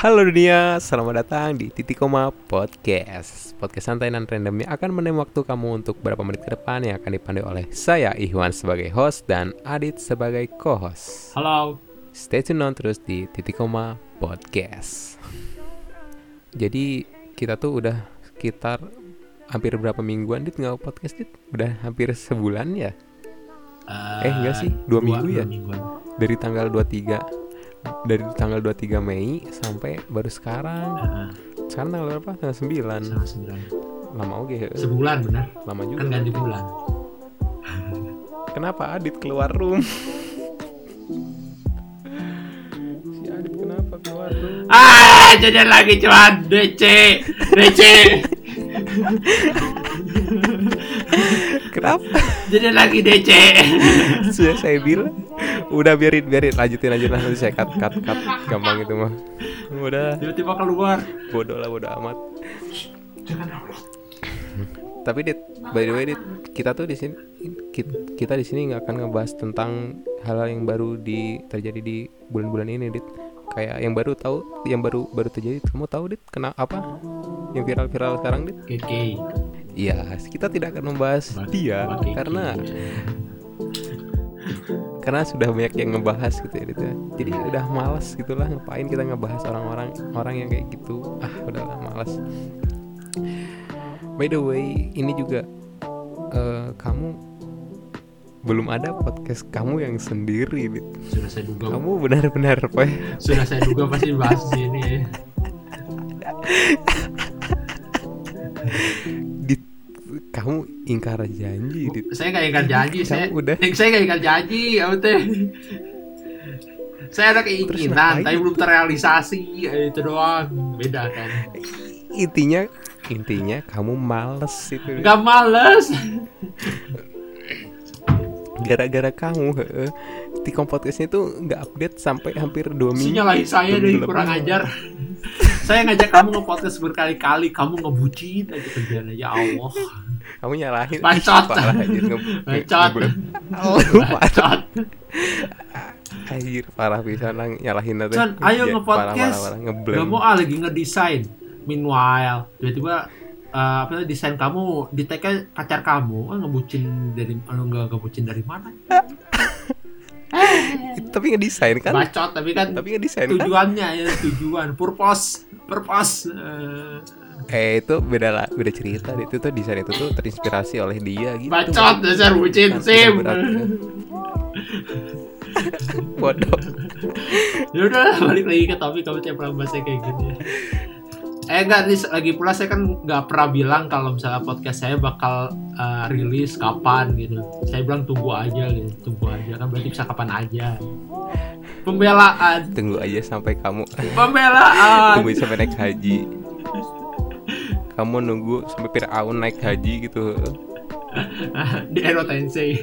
Halo dunia, selamat datang di Titik Koma Podcast Podcast santai dan random yang akan menemani waktu kamu untuk beberapa menit ke depan Yang akan dipandu oleh saya, Ikhwan sebagai host dan Adit sebagai co-host Halo. Stay tune on terus di Titik Koma Podcast Jadi kita tuh udah sekitar hampir berapa mingguan Dit nggak podcast Dit? Udah hampir sebulan ya? Eh, enggak sih, dua minggu ya? mingguan. Dari tanggal 23 dari tanggal 23 Mei sampai baru sekarang Heeh, sekarang tanggal berapa tanggal 9 sama sembilan. lama oke he. Sebulan benar. lama juga Kan ganti bulan. kenapa Adit keluar room si Adit kenapa keluar room Ah, jadi lagi cuman DC, DC. Kenapa jadi lagi DC. sudah saya bilang. Udah biarin biarin. Lanjutin aja nanti saya cut cut cut. Gampang itu mah. Udah. Tiba-tiba keluar. bodoh lah bodoh amat. Tapi dit by the way dit kita tuh di sini ki- kita di sini nggak akan ngebahas tentang hal-hal yang baru di terjadi di bulan-bulan ini dit kayak yang baru tahu yang baru baru terjadi kamu tahu dit kena apa yang viral-viral sekarang dit Keke. iya kita tidak akan membahas Bak- dia Bakeke. karena karena sudah banyak yang ngebahas gitu ya dit ya. jadi udah malas gitulah ngapain kita ngebahas orang-orang orang yang kayak gitu ah udahlah malas by the way ini juga eh, kamu belum ada podcast kamu yang sendiri dit sudah saya duga. kamu benar-benar apa ya Sudah saya duga pasti bahas di sini. dit kamu ingkar janji dit Saya nggak ingkar janji, saya udah. Saya nggak ingkar janji, kamu teh. Saya ada keinginan, tapi belum terrealisasi. Eh, Itu doang, beda kan. intinya intinya kamu males itu Dit. Gak males. Gara-gara kamu heeh, Tikom podcastnya tuh nggak update sampai hampir dua minggu Sinyalahin saya deh minggu kurang ajar. saya ngajak kamu nge-podcast berkali-kali, kamu ngebucin aja kerjaan aja Allah. kamu nyalahin Bacot. parah anjir nge- nge- Bacot. nge- parah Bacot. anjir parah bisa nang nyalahin nanti ayo nge-podcast. Gak mau ah lagi ngedesain. Meanwhile, tiba-tiba eh, apa desain kamu di tag pacar kamu ah ngebucin dari anu nggak ngebucin dari mana? Tapi ngedesain kan? Bacot tapi kan tapi ngedesain kan? tujuannya ya tujuan purpose purpose eh, eh itu beda lah beda cerita. Itu tuh desain itu tuh terinspirasi oleh dia gitu. Bacot dasar bucin Kan sim. bodoh ya udah balik lagi ke topik kamu tiap pernah bahas kayak gini eh enggak nih lagi pula saya kan nggak pernah bilang kalau misalnya podcast saya bakal eh, rilis kapan gitu. Saya bilang tunggu aja gitu tunggu aja. Kan berarti bisa kapan aja. Pembelaan. Tunggu aja sampai kamu. Pembelaan. Tunggu sampai naik haji. Kamu nunggu sampai Fir'aun naik haji gitu. Di Ero Tensei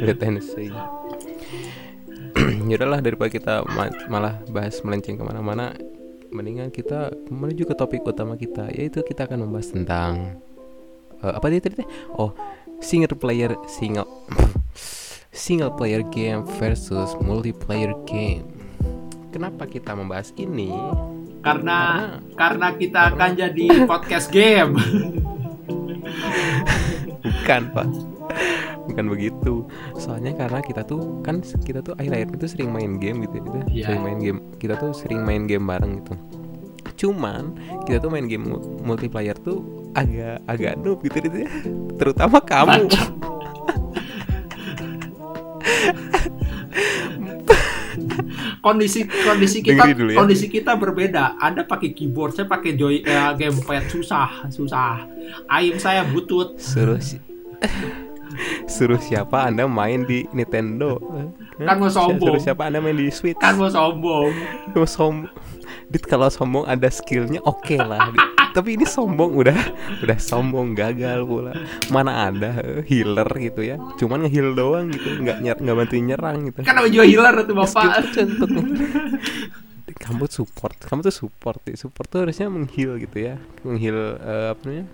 Tennessee yaudahlah daripada kita ma- malah bahas melenceng ke mana-mana mendingan kita menuju ke topik utama kita yaitu kita akan membahas tentang eh, apa dia tadi oh single player single single player game versus multiplayer game. Kenapa kita membahas ini? Karena karena kita akan jadi podcast game. Bukan pak bukan begitu. Soalnya karena kita tuh kan kita tuh akhir-akhir itu sering main game gitu ya kita Iya. sering main game. Kita tuh sering main game bareng gitu. Cuman kita tuh main game mu- multiplayer tuh agak agak noob gitu gitu ya terutama kamu. Kondisi kondisi kita dulu ya. kondisi kita berbeda. Anda pakai keyboard saya pakai joy eh, gamepad. Susah susah. Aim saya butut. Suruh suruh siapa anda main di Nintendo? Kan mau sombong. suruh siapa anda main di Switch? Kan mau sombong. Mau som Dit kalau sombong ada skillnya oke lah Dit. Tapi ini sombong udah udah sombong gagal pula. Mana ada eh, healer gitu ya. Cuman nge-heal doang gitu nggak nyer nggak bantuin nyerang gitu. Kan jual healer tuh Skill bapak. Kamu support Kamu tuh support ya. Support tuh harusnya meng-heal gitu ya. Meng-heal eh, apa namanya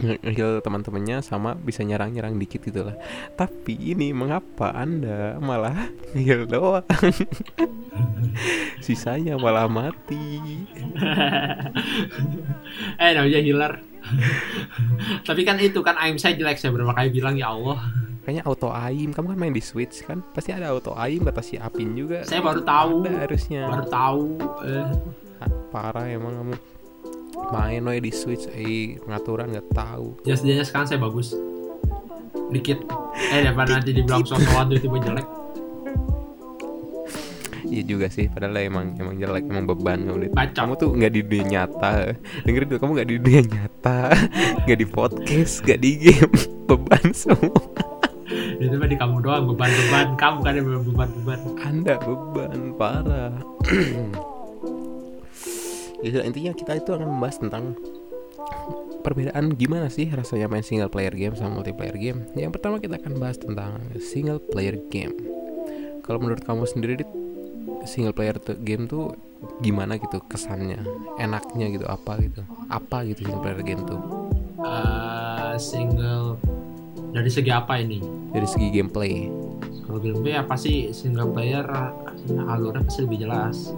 nge-heal teman-temannya sama bisa nyerang-nyerang dikit gitu lah. Tapi ini mengapa Anda malah heal doang? Sisanya malah mati. eh namanya healer. Tapi kan itu kan aim saya jelek saya berapa kali bilang ya Allah. Kayaknya auto aim, kamu kan main di Switch kan? Pasti ada auto aim kata si Apin juga. Saya baru tahu. Harusnya. Baru tahu. Eh. Ah, Parah emang kamu main we di Switch eh pengaturan nggak tahu. Jas-jasnya sekarang saya bagus. Dikit. Eh daripada nanti dibilang sosokan tiba-tiba jelek. Iya juga sih, padahal emang emang jelek, emang beban. Bacot. Kamu tuh nggak di dunia nyata. Dengerin tuh, kamu nggak di dunia nyata, nggak di podcast, nggak di game, beban semua. Itu mah di kamu doang beban-beban. Kamu kan yang beban-beban. Anda beban parah. Jadi intinya kita itu akan membahas tentang perbedaan gimana sih rasanya main single player game sama multiplayer game. Yang pertama kita akan bahas tentang single player game. Kalau menurut kamu sendiri single player game tuh gimana gitu kesannya, enaknya gitu apa gitu, apa gitu single player game tuh Eh, single dari segi apa ini? dari segi gameplay. Kalau gameplay ya pasti single player ya, alurnya pasti lebih jelas.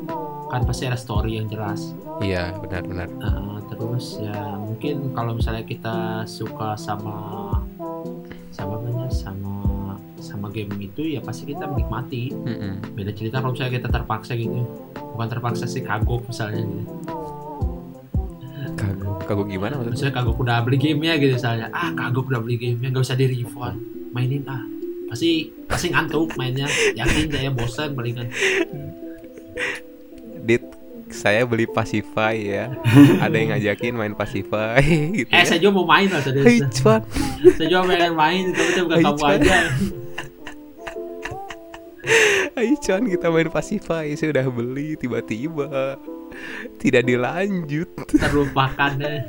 Kan pasti ada story yang jelas. Iya benar-benar. Eh, terus ya mungkin kalau misalnya kita suka sama sama namanya sama sama game itu ya pasti kita menikmati. Mm-mm. Beda cerita kalau misalnya kita terpaksa gitu. Bukan terpaksa sih kagok misalnya gitu. Kagok, kagok gimana maksudnya? Misalnya kagok udah beli gamenya gitu misalnya. Ah kagok udah beli gamenya nggak usah di refund. Mainin ah. Pasti pasti ngantuk mainnya. Yakin saya bosan palingan. Dit, saya beli Pacify ya. Ada yang ngajakin main Pacify gitu Eh ya. saya juga mau main loh tadi. Hei, cuan. Saya juga pengen main tapi itu bukan kamu aja. Ayo cuan kita main Pacify Saya udah beli tiba-tiba Tidak dilanjut Terlupakan deh.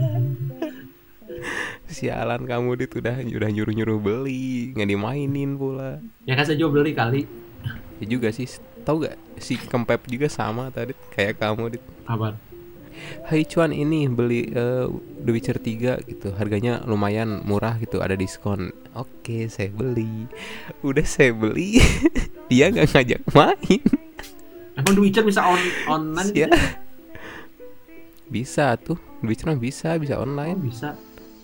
Sialan kamu dit udah udah nyuruh-nyuruh beli nggak dimainin pula Ya kan saya juga beli kali. Ya juga sih Tahu gak? Si Kempep juga sama tadi kayak kamu dit. Apa? Hai cuan ini beli eh, The Witcher 3 gitu. Harganya lumayan murah gitu ada diskon. Oke saya beli. Udah saya beli. Dia nggak ngajak main. Emang The Witcher bisa on online? Ya? Bisa tuh. The Witcher bisa Bisa Oh, online bisa.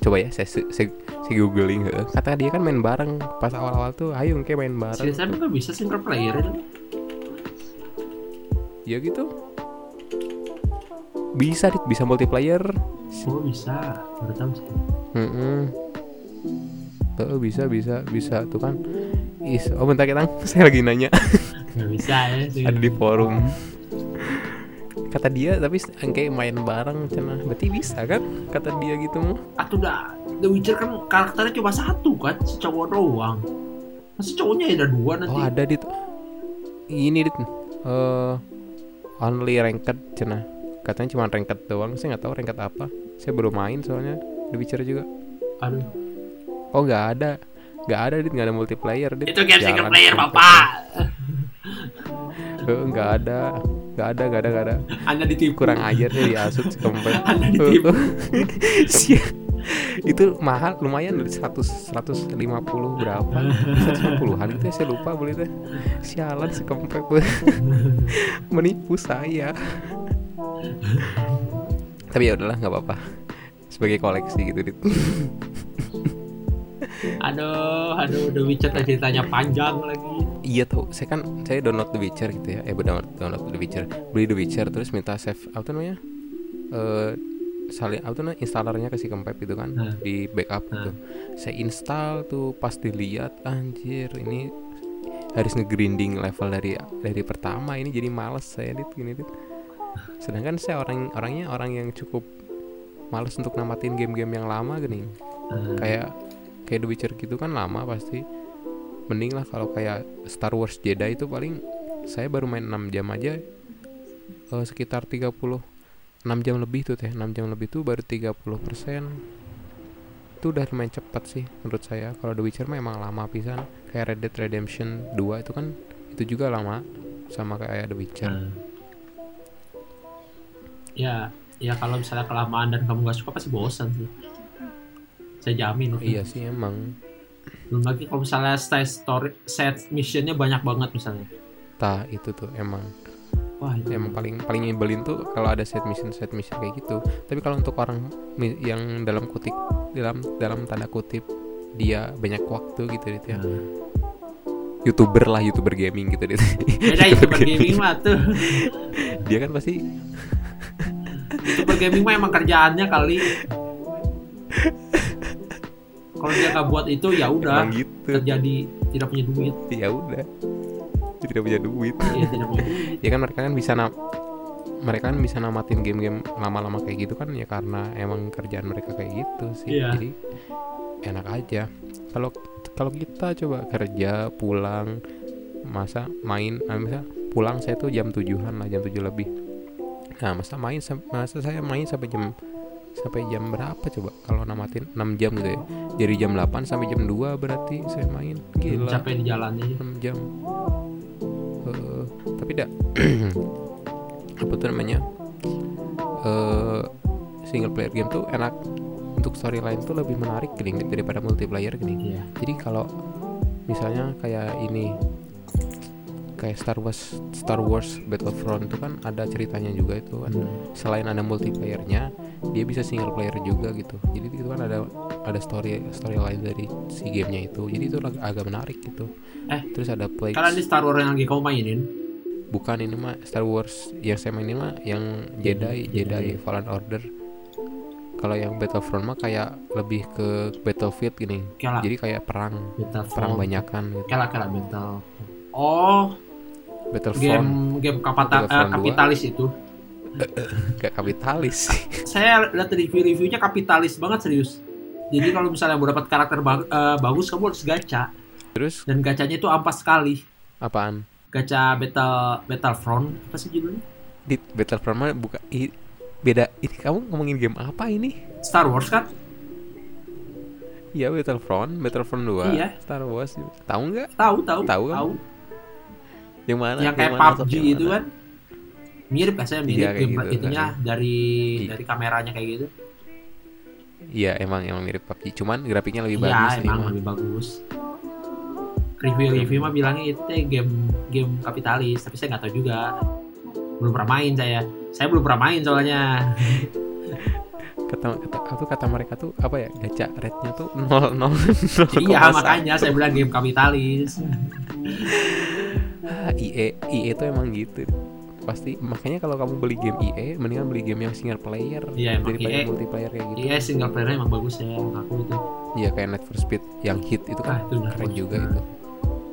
Coba ya saya, saya, saya googling heeh. Kata dia kan main bareng. Pas awal-awal tuh Ayo kayak main bareng. Saya kan bisa single player. Ya gitu. Bisa dit. Bisa multiplayer. Oh bisa. Baru tahu sih. Mm Tuh bisa bisa bisa. Tuh kan. Is, oh bentar kita saya lagi nanya. Nggak bisa ya. sih. ada di forum. Kata dia tapi kayak main bareng cina. Berarti bisa kan? Kata dia gitu mah. Atau udah The Witcher kan karakternya cuma satu kan, si cowok doang. Masih cowoknya ada dua nanti. oh ada dit. Ini dit. Eh only ranked cina. Katanya cuma ranked doang saya nggak tahu ranked apa. Saya baru main soalnya The Witcher juga. Aduh. oh nggak ada. Nggak ada dit. Nggak ada multiplayer dit. Itu game single Jalan player, Bapak. Nggak ada. Nggak ada nggak ada nggak ada. Anda ditipu. kurang ajar sih di Asus kempet Anda ditipu. Itu mahal lumayan dari 100 150 berapa. 150-an gitu ya saya lupa beli teh sialan si kempet menipu saya. Tapi ya udahlah nggak apa-apa. Sebagai koleksi gitu dit Aduh, aduh, The Witcher tadi ceritanya panjang lagi. iya tuh saya kan saya download The Witcher gitu ya. Eh download download The Witcher. Beli The Witcher terus minta save apa tuh namanya? Eh saling apa tuh namanya? Installernya ke si kempep gitu kan Hmm. di backup gitu. Saya install tuh pas dilihat anjir ini harus ngegrinding level dari dari pertama. Ini jadi males saya dit gini dit. Sedangkan saya orang orangnya orang yang cukup males untuk namatin game-game yang lama gini. Hmm. kayak kayak The Witcher gitu kan lama pasti. Mending lah kalau kayak Star Wars Jedi itu paling saya baru main 6 jam aja eh, sekitar 30 6 jam lebih tuh teh 6 jam lebih tuh baru 30 itu udah lumayan cepat sih menurut saya. Kalau The Witcher mah emang lama pisan. Kayak Red Dead Redemption 2 itu kan itu juga lama sama kayak The Witcher. Hmm. Ya, ya kalau misalnya kelamaan dan kamu gak suka pasti bosan sih. Saya jamin itu. iya sih emang. Belum lagi kalau misalnya set story set missionnya banyak banget misalnya. Tah itu tuh emang. Wah itu. Emang paling paling nyebelin tuh kalau ada set mission set mission kayak gitu. Tapi kalau untuk orang yang dalam kutip dalam dalam tanda kutip dia banyak waktu gitu gitu ya. Nah, youtuber lah youtuber gaming gitu gitu beda youtuber gaming mah tuh. Dia kan pasti youtuber gaming mah emang kerjaannya kali kalau dia nggak buat itu ya udah. Gitu. Terjadi tidak punya duit. Ya udah. Tidak punya duit. Iya tidak punya duit. Ya kan mereka kan bisa na mereka kan bisa namatin game-game lama-lama kayak gitu kan ya karena emang kerjaan mereka kayak gitu sih. Iya. jadi enak aja. Kalau kalau kita coba kerja pulang masa main ah, masa pulang saya tuh jam tujuhan lah jam tujuh lebih. Nah masa main masa saya main sampai jam sampai jam berapa coba? Kalau namatin 6 jam gitu ya. Dari jam 8 sampai jam 2 berarti saya main. Gila. Capek di jalannya 6 jam. Eh, tapi tidak apa tuh namanya? Eh single player game tuh enak. Untuk storyline tuh lebih menarik gini daripada multiplayer gini. Iya. Jadi kalau misalnya kayak ini kayak Star Wars Star Wars Battlefront itu kan ada ceritanya juga itu kan. Selain ada multiplayernya dia bisa single player juga gitu. Jadi itu kan ada ada story storyline dari si gamenya itu. Jadi itu ag- agak menarik gitu. Eh, terus ada play karena di Star Wars yang lagi kamu mainin bukan ini mah Star Wars yang saya mainin mah yang Jedi Jedi. Jedi. Fallen Order. Kalau yang Battlefront mah kayak lebih ke Battlefield gini. Kayak lah. Jadi kayak perang Battlefront perang banyakan gitu. Kayak lah Battle. Oh Battlefront game game kapata- dua. kapitalis itu. Kayak kapitalis. Saya lihat review-reviewnya kapitalis banget serius. Jadi kalau misalnya mau dapat karakter ba- eh, bagus kamu harus gacha. Terus? Dan gacanya itu ampas sekali. Apaan? Gacha battle battlefront apa sih judulnya? Di Battlefront mah buka? I- beda. Ini kamu ngomongin game apa ini? Star Wars kan? Iya Battlefront Battlefront 2 Iya. Star Wars. Tahu nggak? Tahu tahu. Tahu kan? tahu yang mana? Yang kayak Sob, PUBG yang itu kan? Mirip kan saya mirip game gitu, itunya kan. dari Iya. dari kameranya kayak gitu? Iya emang emang mirip PUBG cuman grafiknya lebih iya bagus emang mah. lebih bagus. Review-review mah bilangnya itu game game kapitalis tapi saya nggak tahu juga. Belum pernah main saya. Saya belum pernah main soalnya. Kata kata apa kata mereka tuh apa ya gacha rate-nya tuh 0 0 iya makanya saya bilang game kapitalis ah, IE IE tuh emang gitu. Pasti makanya kalau kamu beli game IE mendingan beli game yang single player. Iya, emang daripada IE. multiplayer kayak gitu. Iya single player emang bagus ya aku itu iya kayak Need for Speed yang hit itu ah kan itu udah keren juga bagus. itu.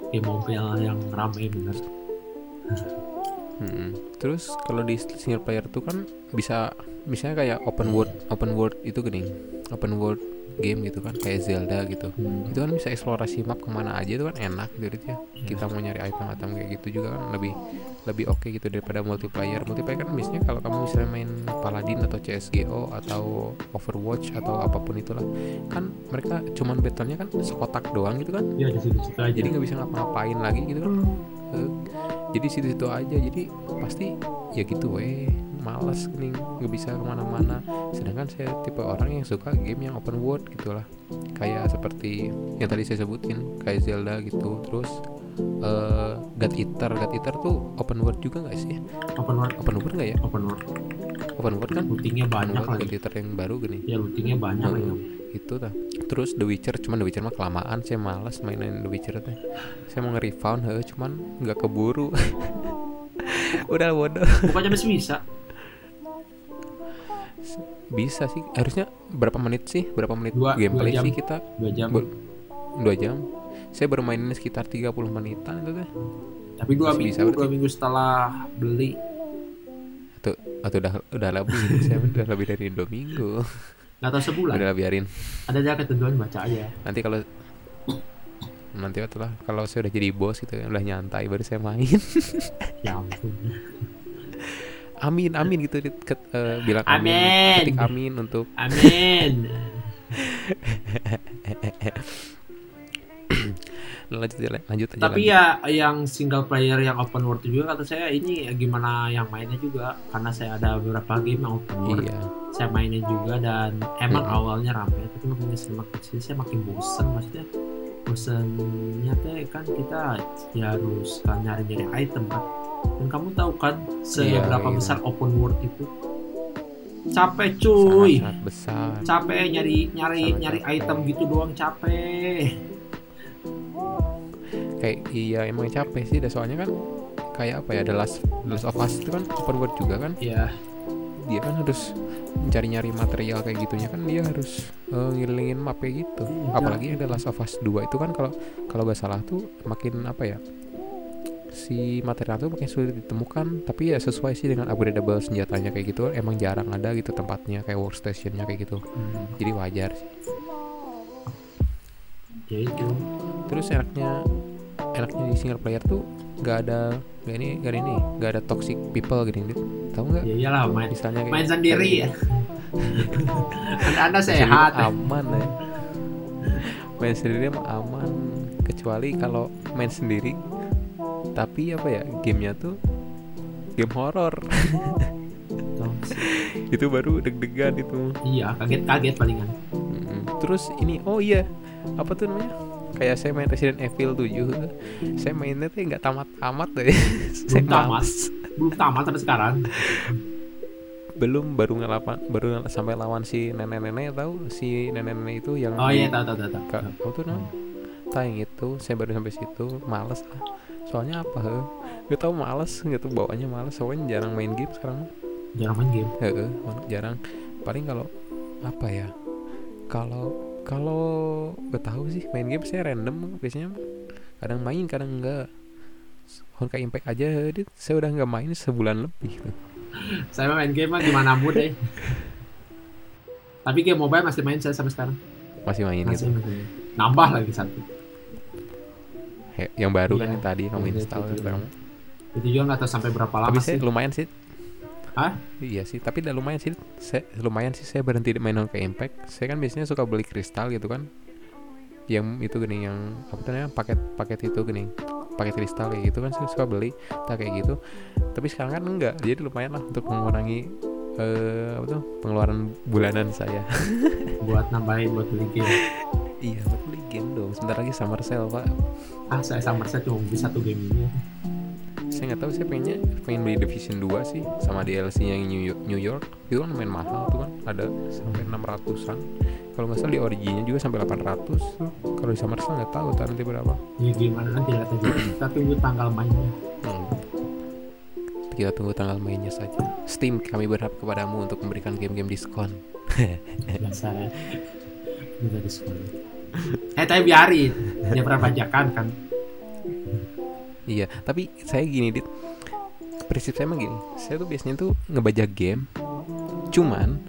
Game mobil yang rame bener. Mm-mm. Terus kalau di single player tuh kan bisa misalnya kayak open world open world itu gini. Open world game gitu kan kayak Zelda gitu. Hmm. itu kan bisa eksplorasi map ke mana aja itu kan enak gitu ya kita mau nyari item-item kayak gitu juga kan lebih lebih oke gitu daripada multiplayer. Multiplayer kan biasanya kalau kamu misalnya main Paladin atau CSGO atau Overwatch atau apa pun itulah kan mereka cuman battlenya kan sekotak doang gitu kan. Iya di situ situ aja. jadi nggak bisa ngapa-ngapain lagi gitu kan. Eh, jadi situ-situ aja. Jadi pasti ya gitu weh malas nih nggak bisa ke mana-mana. Sedangkan saya tipe orang yang suka game yang open world gitulah kayak seperti yang tadi saya sebutin kayak Zelda gitu. Terus eh God Eater. God Eater tuh open world juga nggak sih? Open world, open world nggak ya? Open world. open world kan? Lootingnya banyak world God lagi. Eater yang baru gini. Ya lootingnya banyak Heeh. lagi. itu dah. Terus The Witcher cuman The Witcher mah kelamaan. Saya malas mainin The Witcher teh. Saya mau nge-refound heh, cuman nggak keburu. Udah bodoh. Bukannya masih bisa. Bisa sih harusnya berapa menit sih berapa menit Dua- gameplay dua jam. sih kita Dua jam. Ber- dua jam saya baru mainin sekitar 30 menitan itu teh Tapi dua Masih minggu, bisa berarti. dua minggu setelah beli. atau atau udah udah lebih saya udah lebih dari dua minggu tahu sebulan. udah biarin Ada aja ketentuan baca aja. nanti kalau nanti waktu lah kalau saya udah jadi bos gitu udah nyantai baru saya main Ya ampun. Amin amin gitu. Ket- eh, bilang Amin. ketik amin untuk Amin. lanjut lanjut aja Tapi lanjut. ya yang single player yang open world juga kata saya ini ya gimana yang mainnya juga karena saya ada beberapa game yang open world iya saya mainin juga dan emang Mm-mm. awalnya rame tapi makin semakin sini saya makin bosen maksudnya bosennya teh kan kita ya harus kan nyari-nyari item kan dan kamu tahu kan Iya, seberapa iya. besar open world itu? Capek cuy. Sangat, sangat besar. Capek nyari nyari Sangat nyari capek. item gitu doang capek. Kayak iya emang capek sih. Dah soalnya kan kayak apa ya The Last, The Last of Us itu kan open world juga kan? Ya dia kan harus mencari-nyari material kayak gitunya kan dia harus eh, ngilingin map kayak gitu. Iya. apalagi ada Last of Us 2 itu kan kalau kalau gak salah tuh makin apa ya si material tuh makin sulit ditemukan tapi ya sesuai sih dengan upgradable senjatanya kayak gitu. Emang jarang ada gitu tempatnya kayak workstationnya kayak gitu. Hmm, jadi wajar sih. Ya itu. Terus enaknya enaknya di single player tuh nggak ada nggak ini nggak ada ini nggak ada toxic people gini Dit. tahu nggak? Ya iyalah main misalnya kayak main sendiri ya. anda anda Sendiri sehat aman ya main sendiri mah aman. Kecuali kalau main sendiri tapi apa ya gamenya tuh game horor itu baru deg-degan itu. Iya kaget kaget palingan. Mm-mm. terus ini oh iya apa tuh namanya? Kayak saya main Resident Evil 7 saya mainnya tuh nggak tamat-tamat deh. Saya belum tamat. belum tamat sampai sekarang. Belum baru ngelawan baru ngel- sampai lawan si nenek-nenek tahu? Si nenek-nenek itu yang oh di- iya tahu tahu tahu. Tahu. Tuh namanya? Tayang itu, saya baru sampai situ, males lah. Soalnya apa? He? Gak tau males, gak tau bawaannya males. Soalnya jarang main game sekarang. jarang main game Heeh, jarang. Paling kalau apa ya? Kalau kalau gak tahu sih main game saya random biasanya. Kadang main, kadang enggak. Honkai Impact aja, Dit, saya udah nggak main sebulan lebih. tuh. saya main game mah gimana mood deh tapi game mobile masih main saya sampai sekarang Masih main masih gitu. main nambah lagi satu He- Yang baru kan Iya, yang tadi kamu iya, install itu sekarang. itu juga nggak tahu sampai berapa lama Tapi sih lumayan sih. Hah? Iya sih, tapi udah lumayan sih. Saya lumayan sih saya berhenti main Honkai Impact. Saya kan biasanya suka beli kristal gitu kan. Yang itu gini yang apa tuh namanya paket-paket itu gini. Paket kristal kayak gitu kan saya suka beli tak kayak gitu. Tapi sekarang kan enggak. Jadi lumayan lah untuk mengurangi eh apa tuh pengeluaran bulanan saya. buat nambahin buat beli game iya, buat beli game dong. Sebentar lagi summer sale, Pak. ah saya sama saya cuma beli satu game ini Saya nggak tahu saya pengennya pengen beli Division 2 sih sama DLC yang New York, New York. Itu kan lumayan mahal tuh kan. Ada sampai 600-an. Kalau nggak salah di originnya juga sampai 800. Kalau di Summer Sale nggak tahu nanti berapa. ya gimana nanti lihat aja kita tunggu tanggal mainnya Hmm. Kita tunggu tanggal mainnya saja. Steam kami berharap kepadamu untuk memberikan game-game diskon. ya diskon eh tapi biarin. Dia pernah bajakan kan. Iya, tapi saya gini dit, prinsip saya mah gini, saya tuh biasanya tuh ngebajak game, cuman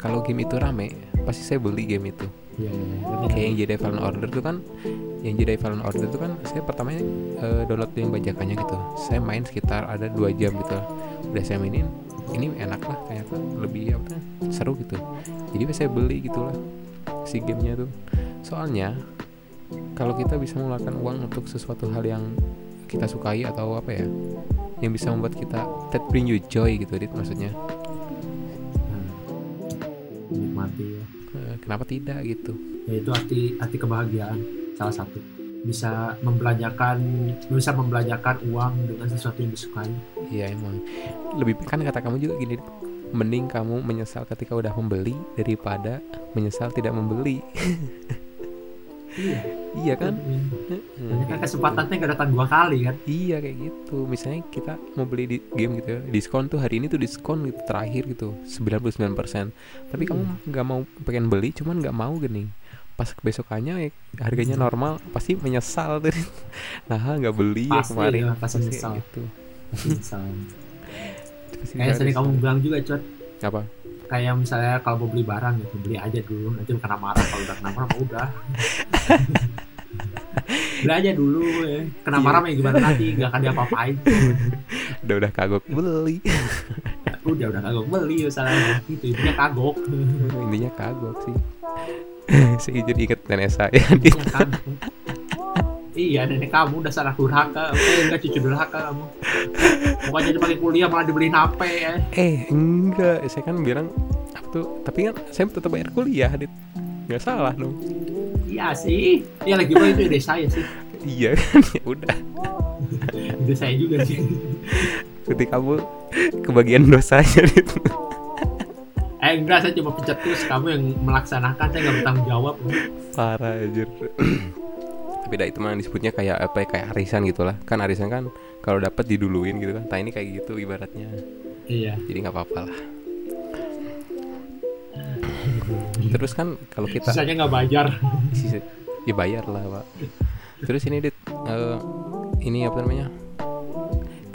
kalau game itu rame, pasti saya beli game itu. iya iya Kayak yang Jedi Fallen Order tuh kan, yang Jedi Fallen Order tuh kan, saya pertamanya eh, download yang bajakannya gitu, saya main sekitar ada dua jam gitu, udah saya mainin, ini enak lah ternyata. Lebih apa seru gitu, jadi saya beli gitulah si gamenya tuh, soalnya kalau kita bisa mengeluarkan uang untuk sesuatu hal yang kita sukai atau apa ya yang bisa membuat kita that bring you joy gitu dit maksudnya. Hmm. menikmati ya. Eh, kenapa tidak gitu? Ya itu arti arti kebahagiaan salah satu. Bisa membelanjakan bisa membelanjakan uang dengan sesuatu yang disukai. Iya emang. Lebih kan kata kamu juga gini mending kamu menyesal ketika udah membeli daripada menyesal tidak membeli iya. Iya kan? Ini kan kesempatannya gak datang dua kali kan? Iya kayak gitu. Misalnya kita mau beli di game gitu ya Diskon tuh hari ini tuh diskon gitu Terakhir gitu 99% Tapi kamu nggak mau pengen beli Cuman nggak mau gini. Pas besokannya ya, harganya normal Pasti menyesal tuh. Nah nggak beli ya Pasti, kemarin. ya, pasti kayak nyesal. gitu. Masih nyesal. Pasti kayak tadi kamu bilang juga cuat Apa? kayak misalnya kalau mau beli barang gitu beli aja dulu. Nanti kena marah kalau udah kena marah udah. Beli aja dulu ya. Kena Iya. marah mah ya gimana nanti gak akan diapa-apain. Udah udah kagok. Beli. Udah udah kagok. Beli misalnya. Gitu intinya kagok. Intinya kagok sih. Saya jadi inget nenek saya Dit. Iya nenek kamu dasar anak durhaka. Eh enggak cucu durhaka kamu. Bukannya dipakai kuliah malah dibeliin HP ya. Eh enggak, saya kan bilang apa tuh, tapi kan saya tetap bayar kuliah, dit. Nggak salah dong. Iya sih. Iya lagi itu ide saya sih. Iya kan, ya udah. Ide saya juga sih. Berarti kamu kebagian dosanya, dit. Eh enggak saya cuma pencet terus. Kamu yang melaksanakan saya nggak bertanggung jawab. Parah anjir. dah itu mah disebutnya kayak apa ya, kayak arisan gitu lah. Kan arisan kan kalau dapat diduluin gitu kan. Nah ini kayak gitu ibaratnya. Iya Jadi nggak apa-apa lah. Terus kan kalau kita Sisanya nggak bayar sisi ya bayar lah pak terus ini dit eh, ini apa namanya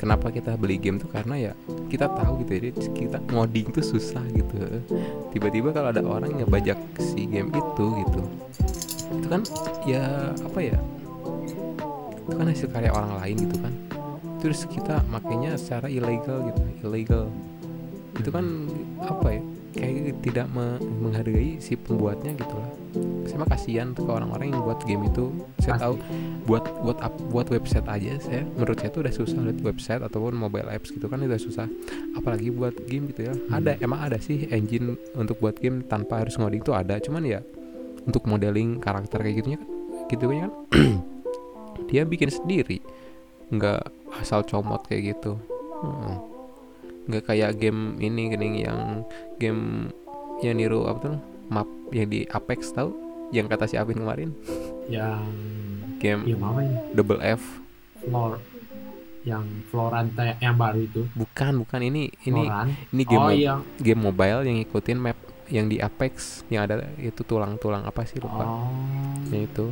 kenapa kita beli game tuh karena ya kita tahu gitu ya Dit, kita ngoding tuh susah gitu tiba-tiba kalau ada orang yang bajak si game itu gitu itu kan ya apa ya itu kan hasil karya orang lain gitu kan. Terus kita makainya secara ilegal gitu ilegal itu kan apa ya kayak tidak me- menghargai si pembuatnya gitu lah. Saya kasihan tuh ke orang-orang yang buat game itu. Saya Pasti. tahu buat buat up, buat website aja saya menurut saya tuh udah susah lihat website ataupun mobile apps gitu kan udah susah. Apalagi buat game gitu ya. Ada emang ada sih engine untuk buat game tanpa harus ngoding tuh ada. Cuman ya untuk modeling karakter kayak gitunya kan? Gitu kan? Dia bikin sendiri. Nggak asal comot kayak gitu. Hmm. nggak kayak game ini gini yang game yang niru apa tuh? Map yang di Apex tahu yang kata si Apin kemarin. Yang game Yang apa ini double F. Flor Yang Floranta yang baru itu. Bukan bukan. Ini ini Floran. ini game Oh mo- yang game mobile yang ngikutin map yang di Apex yang ada itu tulang-tulang apa sih lupa. Oh. Yang itu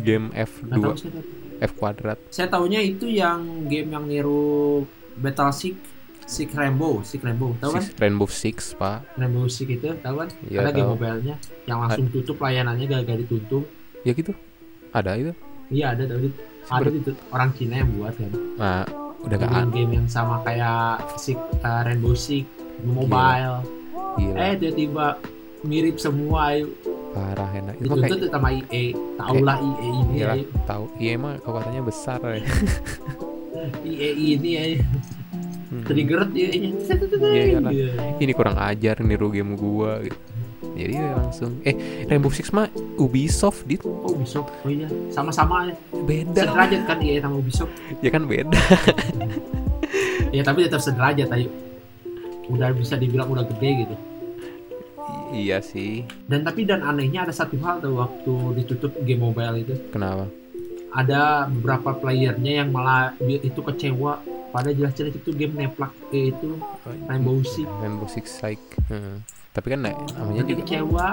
game F2 Nggak tahu saya F kuadrat. Saya taunya itu yang game yang niru Battle Sick Sick Rainbow Sick Rainbow tahu kan? Six- Rainbow Six pak. Rainbow Sick itu tahu kan? Iya, ada game tahu. mobilenya yang langsung tutup layanannya gara-gara ditutup ya gitu? Ada itu? Iya ada tahu Dit. ada itu orang Cina yang buat kan. Nah udah gak Bikin game yang sama kayak Sick uh, Rainbow Sick mobile. gila eh tiba-tiba mirip semua ayo. Parah enak. Itu mah kayak dituntut sama EA tau lah EA ini Iya, ayo. tahu iya emang kekuatannya besar ya EA ini ayo. Hmm. trigger dia nya. Iya, iyalah. ini kurang ajar niru game gua gitu. jadi ya langsung. Eh Rainbow Six mah Ubisoft dit. Oh Ubisoft. Oh iya. Sama-sama ya. Beda. Sederajat kan EA sama Ubisoft. Ya kan beda. Ya tapi tetap sederajat ayo udah bisa dibilang udah gede gitu. Iya sih. Dan tapi dan anehnya ada satu hal tuh waktu ditutup game mobile itu. Kenapa? Ada beberapa playernya yang malah itu kecewa. Pada jelas-jelas itu game neplak eh, itu Rainbow Six. Rainbow Six like hmm. tapi kan nah, namanya jadi juga kecewa.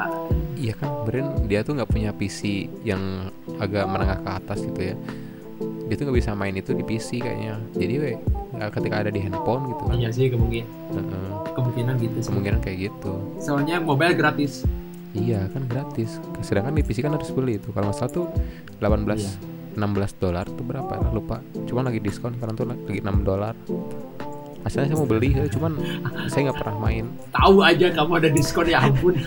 Iya kan Bren dia tuh nggak punya PC yang agak menengah ke atas gitu ya. Dia tuh nggak bisa main itu di PC kayaknya. Jadi we ketika ada di handphone gitu kan iya sih kemungkinan Heeh, kemungkinan gitu sih. kemungkinan kayak gitu soalnya mobile gratis Iya kan gratis. Sedangkan di PC kan harus beli itu. Kalau nggak salah tuh 18 Iya. 16 dolar tuh berapa lah lupa. Cuman lagi diskon sekarang tuh lagi 6 dolar. Asalnya saya mau beli, eh, cuman saya nggak pernah main. tahu aja kamu ada diskon ya ampun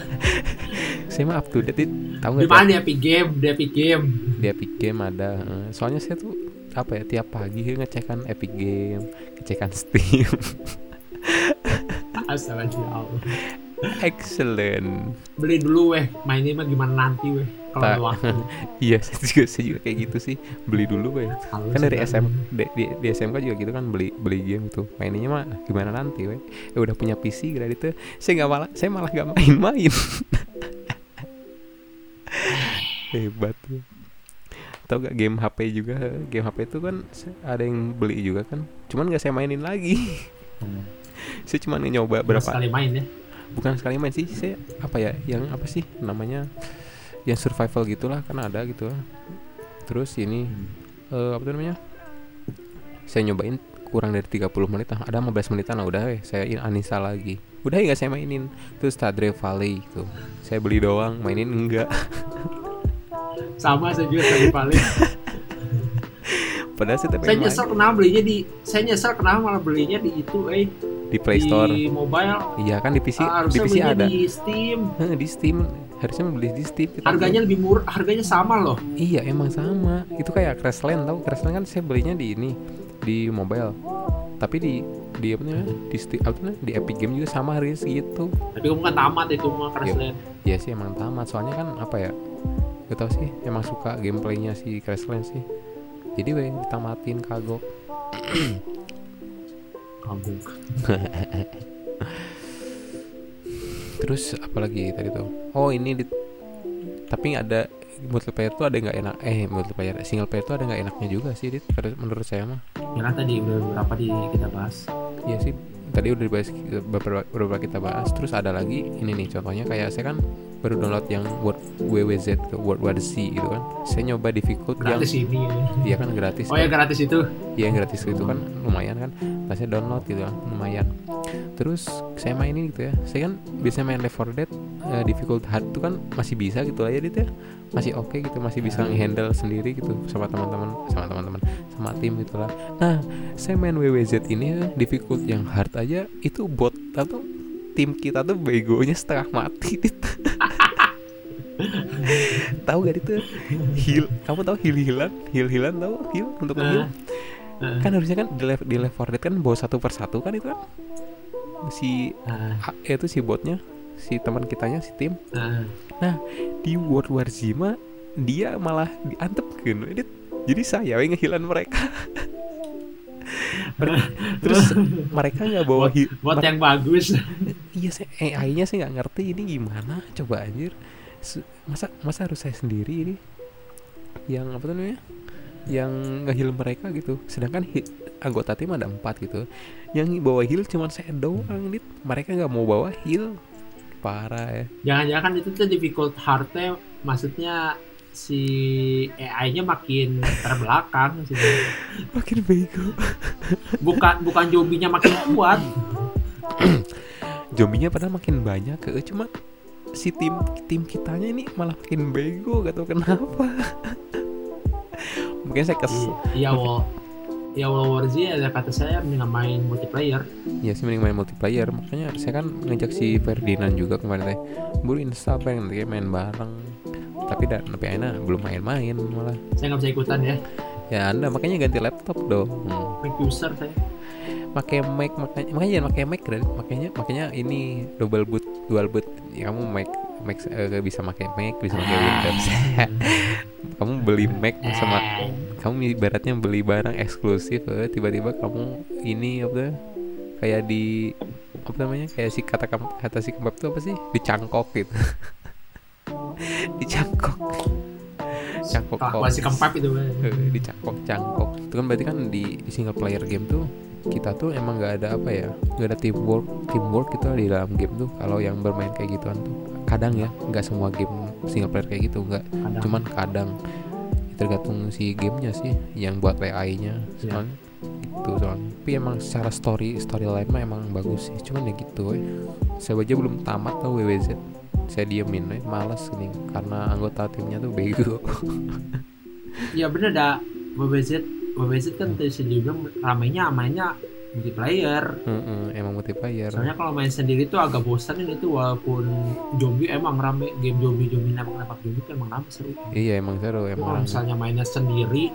Saya mah up to date, tahu di nggak? mana di Epic Game di Epic Game Di Epic Game ada. eh. Soalnya saya tuh apa ya tiap pagi ngecekan Epic Game, ngecekan Steam. Astagfirullah Excellent. beli dulu weh. Mainnya mah gimana nanti weh? Kalau Iya, saya juga, saya juga kayak gitu sih. Beli dulu, weh. Kan dari SM di, di, di SMK juga gitu kan beli beli game tuh. Mainnya mah gimana nanti weh? Ya udah punya PC gitu. Itu saya nggak malah saya malah nggak main-main. Hebat tuh atau gak game HP juga game HP itu kan ada yang beli juga kan. Cuman nggak saya mainin lagi. Hmm. saya cuma nyoba berapa sekali main ya? Bukan sekali main sih saya apa ya yang apa sih namanya yang survival gitulah kan ada gitu. Terus ini eh, apa tuh namanya saya nyobain kurang dari 30 menit lah ada 15 menitan lah udah weh saya in uninstall lagi. Udah ya saya mainin. Terus Stardew Valley gitu saya beli doang mainin enggak sama saya juga tadi paling padahal saya tapi saya nyesel kenapa belinya di saya nyesel kenapa malah belinya di itu eh di Play Store. di mobile Iya kan di PC ah, di PC ada. di Steam Heh, di Steam harusnya beli di Steam. Kita harganya lebih murah harganya sama loh Iya emang sama. Itu kayak Crashland tau. Crashland kan saya belinya di ini di mobile. Tapi di di apa namanya? Di Steam apa namanya? Di Epic Game juga sama harganya segitu. tapi kamu kan tamat itu mah Crashland Iya sih emang tamat. Soalnya kan apa ya? Gak tau sih. Emang suka gameplaynya si Crashland sih. Jadi weh ditamatin kagok. kamu Terus apalagi tadi tuh? Oh ini di tapi nggak ada multiplayer tuh ada nggak enak eh multiplayer single player tuh ada nggak enaknya juga sih dit menurut saya mah ya kan tadi udah beberapa di kita bahas Iya sih tadi udah dibahas beberapa, beberapa kita bahas terus ada lagi ini nih contohnya kayak saya kan baru download yang Word WWZ itu Word Z gitu kan. Saya nyoba difficult gratis yang ini iya kan gratis. Oh ya gratis itu? Iya yang gratis itu kan. Lumayan kan. Nah saya download gitu kan lumayan. Terus saya mainin gitu ya. Saya kan biasanya main Left 4 Dead eh, Difficult hard itu kan masih bisa gitu aja gitu ya. Masih oke gitu Masih bisa nge-handle sendiri gitu Sama teman-teman Sama teman-teman Sama tim gitu lah. Nah saya main WWZ ini ya, Difficult yang hard aja Itu bot atau tim kita tuh begonya setengah mati. Tahu gak itu? Heal. Kamu tahu heal healan? Heal healan tahu? Heal untuk nge-heal Eh, kan harusnya kan di left di left 4 Dead kan bawa satu persatu kan itu kan? Si eh, eh, itu si botnya si teman kitanya si tim. Eh. di World War Z mah dia malah diantep Dit. jadi saya yang ngehilan mereka terus mereka nggak bawa heal buat yang bagus. Iya sih AI-nya sih nggak ngerti ini gimana? Coba anjir. Masa masa harus saya sendiri ini? Yang apa tuh namanya? Yang ngeheal mereka gitu. Sedangkan hi- anggota tim ada empat gitu. Yang bawa heal cuma saya doang dit. Mereka nggak mau bawa heal. Parah ya. Jangan-jangan itu tuh difficult hardnya maksudnya si AI-nya makin terbelakang maksudnya. makin bego. Bukan bukan zombinya makin kuat. Zombinya padahal makin banyak ke cuma si tim tim kitanya ini malah makin bego gak tau kenapa. Mungkin saya kes iya wall ya World War Z ada kata saya mendingan main multiplayer. Ya sih mending main multiplayer. Makanya saya kan ngajak si Ferdinand juga kemarin teh. Buru install pengen main bareng Tapi dan tapi Aina belum main-main malah. Saya nggak bisa ikutan ya. Ya anda makanya ganti laptop dong. Hmm. Mac user saya. Pakai Mac makanya makanya jangan pakai Mac dan makanya makanya ini double boot dual boot. Ya, kamu Mac Mac eh, bisa pakai Mac bisa pakai Windows. Kamu beli Mac sama kamu ibaratnya beli barang eksklusif eh, tiba-tiba kamu ini apa kayak di apa namanya kayak si kata kata si kebab itu apa sih? Dicangkok gitu dicangkok cangkok kalau masih kempap itu Eh, dicangkok cangkok itu kan berarti kan di, di single player game tuh kita tuh emang nggak ada apa ya nggak ada teamwork teamwork gitu di dalam game tuh. Kalau yang bermain kayak gituan tuh kadang ya nggak semua game single player kayak gitu nggak. Cuman kadang. Tergantung si gamenya sih yang buat AI-nya Iya. soalnya itu soalnya. Tapi emang secara story storyline mah emang bagus sih. Cuman ya gitu eh saya aja belum tamat tuh WWZ saya diemin nih males nih karena anggota timnya tuh bego. Ya bener dah BBZ BBZ kan hmm. tuh juga ramainya mainnya multiplayer. Hmm, hmm, emang multiplayer. Soalnya kalau main sendiri tuh agak bosan itu walaupun zombie emang rame game zombie zombie nembak nembak zombie tuh emang rame seru. Iya emang seru emang. kalau misalnya mainnya sendiri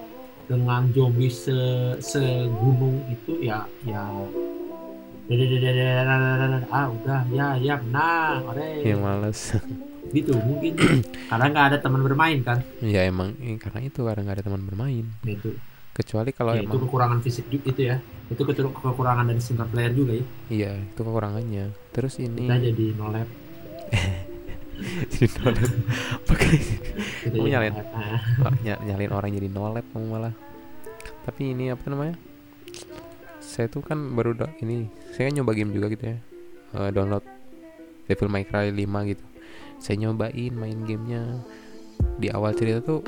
dengan zombie se segunung itu ya ya ah udah. Ya ya menang ore yang males. Gitu mungkin. Karena nggak ada teman bermain kan? Ya emang eh, karena itu karena nggak ada teman bermain. Gitu. Kecuali kalau Ya, itu emang kekurangan fisik juga itu ya. Itu kekurangan dari single player juga ya. Iya itu kekurangannya. Terus ini kita jadi no lab. Jadi nolep pakai Kamu jadi nyalain? no lab. Ah. Ny- nyalin orang jadi nolep kamu malah. Tapi ini apa namanya saya tuh kan baru do- ini saya kan nyoba game juga gitu ya. Eh, download Devil May Cry 5 gitu. Saya nyobain main gamenya. Di awal cerita tuh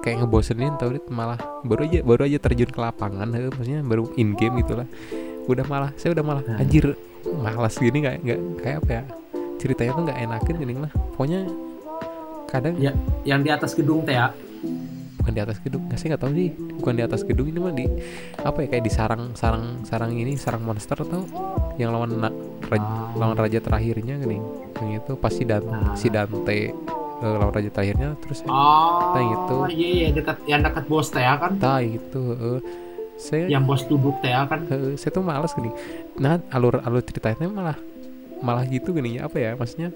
kayak ngebosenin tau dit malah baru aja baru aja terjun ke lapangan eh, maksudnya baru in game gitulah udah malah saya udah malah Hmm. anjir malas gini nggak nggak kayak apa ya ceritanya tuh nggak enakin gini lah. Pokoknya kadang Ya. yang di atas gedung teh ya bukan di atas gedung nggak sih nggak tahu sih bukan di atas gedung ini mah di apa ya kayak di sarang sarang sarang ini sarang monster atau yang lawan na- raj- Ah. lawan raja terakhirnya gini yang itu pasti dan Ah. si Dante eh, lawan raja terakhirnya terus Oh, Nah, itu. iya iya dekat yang dekat bos teh kan, tai itu eh, saya yang bos duduk teh kan. eh, saya tuh males gini nah alur alur ceritanya malah malah gitu gini apa ya maksudnya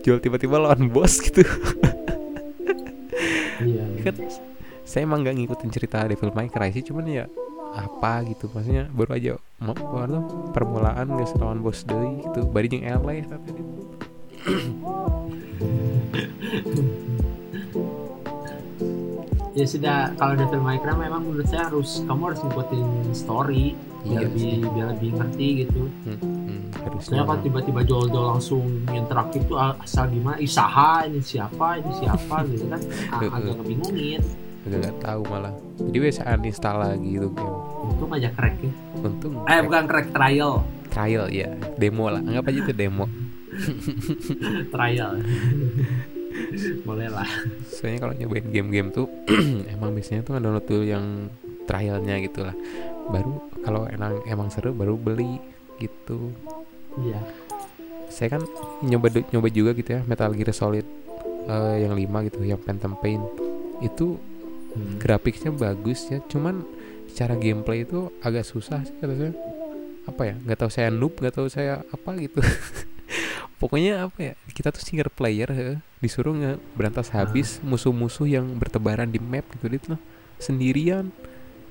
jual tiba-tiba lawan bos gitu Iya. kan saya emang nggak ngikutin cerita Devil May Cry sih cuman ya apa gitu. Maksudnya baru aja mau baru permulaan nggak lawan bos deh gitu. Bari jeung LA tapi Ya sudah kalau Devil May Cry memang menurut saya harus kamu harus ngikutin story biar Iya lebih sih. biar lebih ngerti gitu. hmm, hmm, harusnya kan tiba-tiba jol-jol langsung yang terakhir tuh asal gimana? Isaha ini siapa? Ini siapa? Gitu kan. Ah, agak kebingungin. Agak nggak tahu malah. Jadi biasa uninstall lagi gitu game Untung aja crack ya. untung Eh bukan crack trial, trial ya demo lah. Anggap aja itu demo. Trial. Boleh lah. soalnya kalau nyobain game-game tuh emang biasanya tuh download dulu yang trialnya gitu lah. Baru kalau emang emang seru baru beli gitu. Iya. saya kan nyoba nyoba juga gitu ya Metal Gear Solid eh, yang 5 gitu yang Phantom Pain. Itu Hmm. grafiknya bagus ya cuman secara gameplay itu agak susah sih kata saya apa ya nggak tahu saya noob nggak tahu saya apa gitu. Pokoknya apa ya kita tuh single player he, disuruh nge berantas habis musuh-musuh yang bertebaran di map gitu dit loh. Sendirian.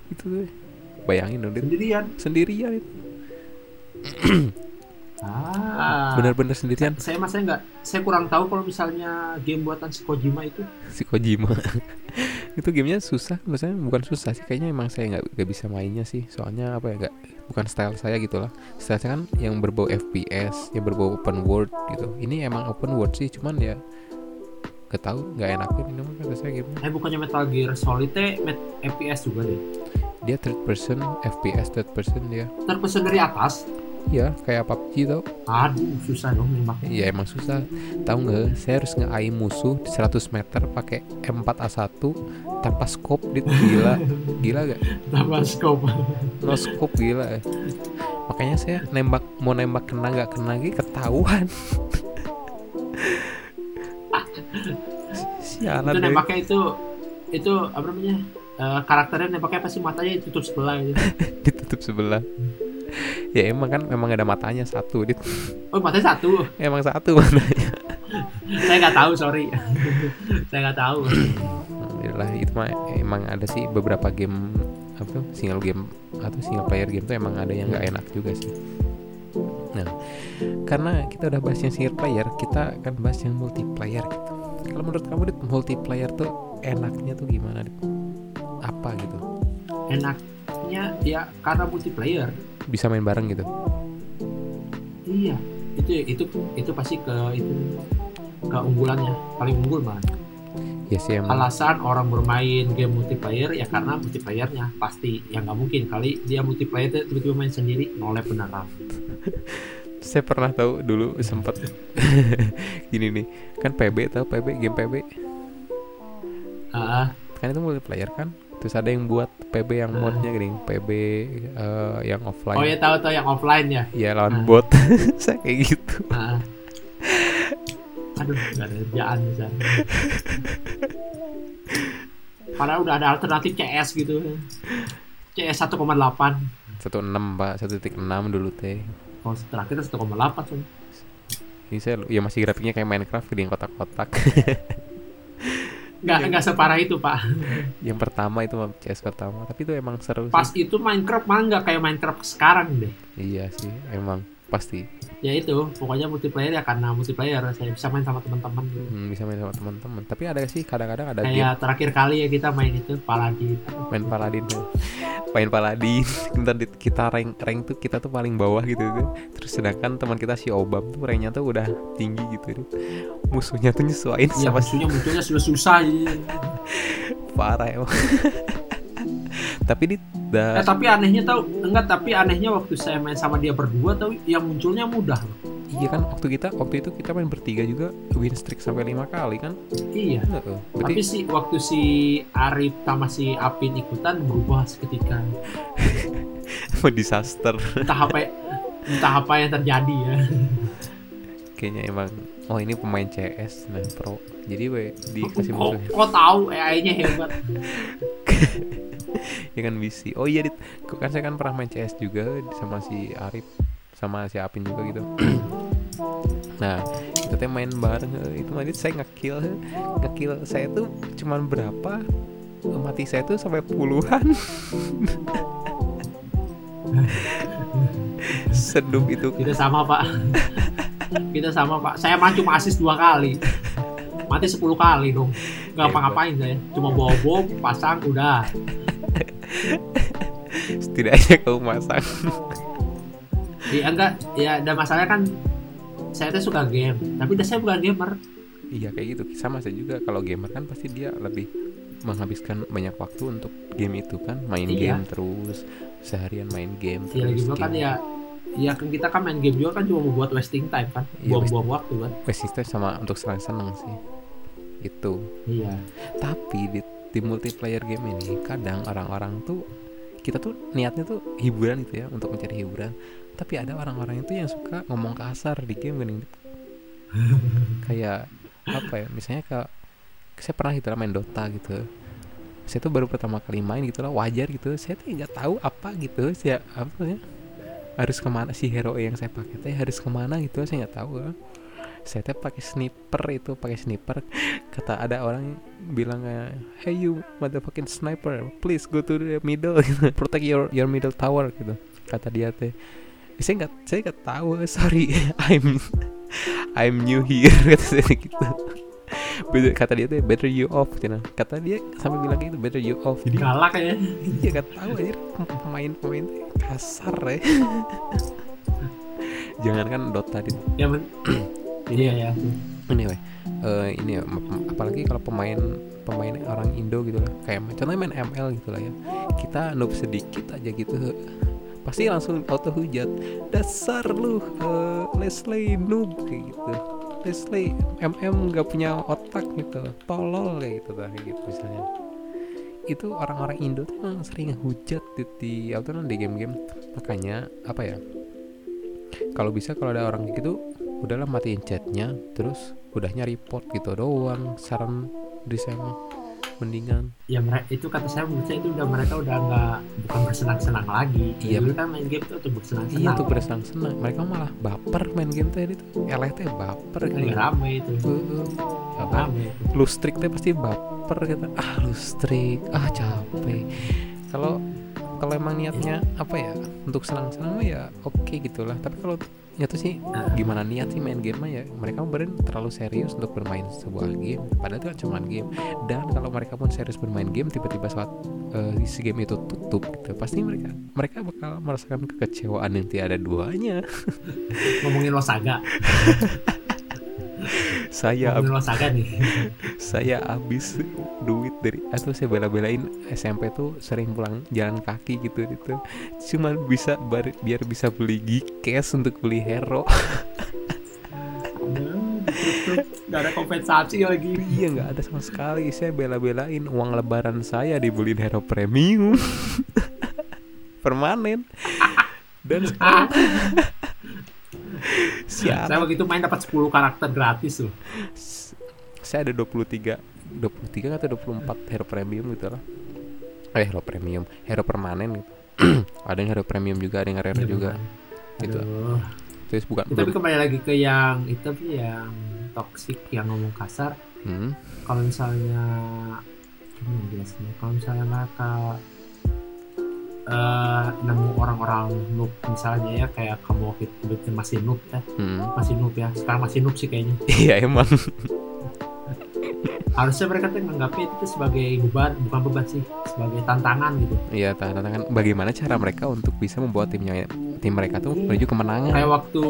Itu tuh bayangin dong Sendirian. sendirian itu Ah. benar-benar sendirian Saya mas saya nggak, saya kurang tahu kalau misalnya game buatan si Kojima itu. si Kojima itu gamenya susah maksudnya bukan susah sih kayaknya emang saya nggak nggak bisa mainnya sih soalnya apa ya nggak bukan style saya gitu lah style saya kan yang berbau FPS yang berbau open world gitu ini emang open world sih cuman ya gak tahu nggak enakin ini mah kata saya gamenya Eh bukannya Metal Gear Solid teh met FPS juga deh. dia third person FPS third person dia Terpesan dari atas. Ya kayak PUBG tau Aduh susah dong nembaknya. Iya emang susah tahu nggak saya harus nge musuh di 100 meter pakai M4A1 tanpa scope dit gila gila gak Tambah scope. no scope gila ya. makanya saya nembak mau nembak kena nggak kena gitu ketahuan sialan itu nembaknya itu itu apa namanya? eh, karakternya nembaknya pasti matanya ditutup sebelah gitu. ditutup sebelah ya emang kan memang ada matanya satu dit Oh matanya satu. emang satu matanya saya nggak tahu sorry. saya nggak tahu. Alhamdulillah itu mah emang ada sih beberapa game apa tuh single game atau single player game tuh emang ada yang nggak enak juga sih. Nah, karena kita udah bahas yang single player, kita akan bahas yang multiplayer gitu. Kalau menurut kamu Dit, multiplayer tuh enaknya tuh gimana Dit? Apa gitu? Enaknya ya karena multiplayer. Bisa main bareng gitu? Iya. Itu itu itu pasti ke itu keunggulannya paling unggul man. Ya sih emang. alasan orang bermain game multiplayer ya karena multiplayernya pasti ya nggak mungkin kali dia multiplayer tiba-tiba main sendiri nolep beneran Saya pernah tahu dulu sempet gini nih, kan PB tahu PB game PB ah kan itu multiplayer kan? Terus ada yang buat PB yang Ah. modnya gini, PB eh, yang offline. oh ya tahu tahu yang offline ya ya lawan Ah. bot saya kayak gitu Ah. aduh nggak ada kerjaan bisa padahal udah ada alternatif CS gitu CS 1,8 satu enam pak satu titik enam dulu teh kalau terakhir 1,8 soalnya. ini saya ya masih grafiknya kayak Minecraft gede yang kotak-kotak nggak nggak separah itu pak. Yang pertama itu CS pertama tapi itu emang seru pas sih. itu Minecraft mah nggak kayak Minecraft sekarang deh. Iya sih emang pasti ya itu pokoknya multiplayer ya karena multiplayer saya bisa main sama teman-teman gitu. Hmm, bisa main sama teman-teman. Tapi ada sih kadang-kadang ada game. kayak terakhir kali ya kita main itu Paladin. Main paladin. Tuh main paladin. Kita kita rank rank tuh kita tuh paling bawah gitu tuh terus sedangkan teman kita si Obam tuh ranknya tuh udah tinggi gitu. Musuhnya tuh nyesuain ya sama maksudnya munculnya sudah susah jadi parah emang tapi di eh da, tapi anehnya tau enggak tapi anehnya waktu saya main sama dia berdua tau yang munculnya mudah loh. Iya kan waktu kita waktu itu kita main bertiga juga win streak sampai lima kali kan? Iya. Heeh. berarti tapi sih waktu si Arif sama si Apin ikutan berubah seketika. Disaster? Entah apa entah apa yang terjadi ya. Kayaknya emang oh ini pemain CS nah pro. Jadi we dikasih kok, musuhnya kok tahu AI-nya hebat ya kan BC oh iya dit. Kan saya kan pernah main CS juga sama si Arif sama si Apin juga gitu. Nah kita teh main bareng eh, itu nanti saya ngekill ngekill saya tuh cuman berapa? Mati saya tuh sampai puluhan. Sedup itu. Kita sama pak. Kita sama pak. Saya mah cuma asis dua kali. Mati 10 kali dong. Nggak Hebat. apa-ngapain saya. Cuma bawa bom pasang udah setidaknya kau masang. Ya enggak. Ya ada masalahnya kan saya tuh suka game tapi saya bukan gamer. Iya kayak gitu. Sama saya juga. Kalau gamer kan pasti dia lebih menghabiskan banyak waktu untuk game itu kan. Main Iya. game terus seharian main game ya lagi terus kan game. ya. Ya kan kita kan main game juga kan cuma mau buat wasting time kan. Iya, buang-buang waktu kan. Wes, sistem sama untuk senang-senang sih. Itu. Iya. Tapi di, di multiplayer game ini kadang orang-orang tuh kita tuh niatnya tuh hiburan gitu ya untuk mencari hiburan. Tapi ada orang-orang itu yang suka ngomong kasar di game gini kayak apa ya misalnya ke saya pernah gitu lah main Dota gitu. Saya tuh baru pertama kali main gitu lah wajar gitu. Saya tuh nggak tahu apa gitu saya apa ya harus ke mana si hero yang saya pakai teh harus ke mana gitu saya nggak tahu kan saya teh pakai sniper itu pakai sniper. Kata ada orang bilang hey you motherfucking sniper please go to the middle. Gitu. protect your your middle tower gitu. Kata dia teh. Eh, saya nggak saya nggak tahu sorry I'm I'm new here kata saya gitu. Better- kata dia tuh better you off cina kata dia sampai bilang gitu better you off. Jadi galak ya. Iya gak tahu aja pemain-pemain tuh kasar ya jangan kan Dota di ya iya ya ini weh eh, ini ya, m- apalagi kalau pemain pemain orang Indo gitu lah kayak contohnya main ML gitu lah ya. Kita noob sedikit aja gitu pasti langsung auto hujat. Dasar lu eh, Leslie noob kayak gitu. Leslie MM nggak punya otak gitu tolol kayak gitu lah kayak gitu misalnya. Itu orang-orang Indo tuh emang sering hujat di, di apa tuh, di game-game. Makanya apa ya kalau bisa kalau ada orang gitu udahlah matiin chatnya terus udahnya report gitu doang saran dari saya mendingan. Ya mereka itu kata saya menurut saya itu udah mereka udah nggak bukan bersenang-senang lagi. Iya. dulu kan main game itu untuk bersenang-senang. Iya tuh bersenang-senang. Mereka malah baper main game tadi tuh eleh teh baper Lagi gitu. rame itu. Heeh. apa? Rame lu teh pasti baper gitu. Ah lu strik ah capek. Kalau kalau emang niatnya apa ya untuk senang-senang ya oke gitulah. Tapi kalau nyatu sih Nah. gimana niat sih main game ya mereka berin terlalu serius untuk bermain sebuah game. Padahal itu kan cuma game. Dan kalau mereka pun serius bermain game tiba-tiba saat eh, si game itu tutup gitu pasti mereka mereka bakal merasakan kekecewaan yang tiada duanya. Ngomongin Losaga saya nih. saya habis duit dari atau saya bela-belain SMP tuh sering pulang jalan kaki gitu gitu. Cuman bisa bar- biar bisa beli cash untuk beli hero. Nggak ada kompensasi lagi. Iya nggak ada sama sekali. Saya bela-belain uang lebaran saya dibeliin hero premium. Permanen. Dan sekarang saya siapa begitu main dapat 10 karakter gratis loh. Saya ada 23 23 atau 24 hero premium gitu lah. Eh hero premium hero permanen gitu. Ada yang hero premium juga ada yang rare Iya, juga. gitu. Aduh. terus bukan tapi kembali lagi ke yang itu yang toxic yang ngomong kasar. Hmm, kalau misalnya gimana jelasnya kalau misalnya mereka eh, nemu orang-orang noob misalnya ya kayak kamu waktu itu masih noob ya. Hmm. masih noob ya sekarang masih noob sih kayaknya. Iya emang. Harusnya mereka tuh menganggapnya itu sebagai beban bukan beban sih sebagai tantangan gitu. Iya tantangan. Bagaimana cara mereka untuk bisa membuat timnya tim mereka tuh menuju kemenangan? Kayak waktu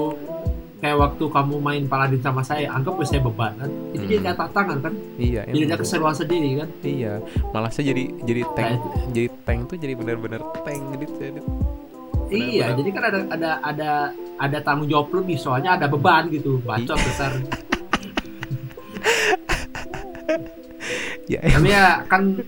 kayak waktu kamu main paladin sama saya anggap gue saya beban kan itu Hmm. jadi tantangan kan iya jadi ada keseruan sendiri kan iya malah saya jadi jadi tank Kayak- jadi tank tuh jadi benar-benar tank gitu jadi Iya, jadi kan ada ada ada ada tanggung jawab lebih soalnya ada beban gitu, bacot Iya. besar. ya tapi ya kan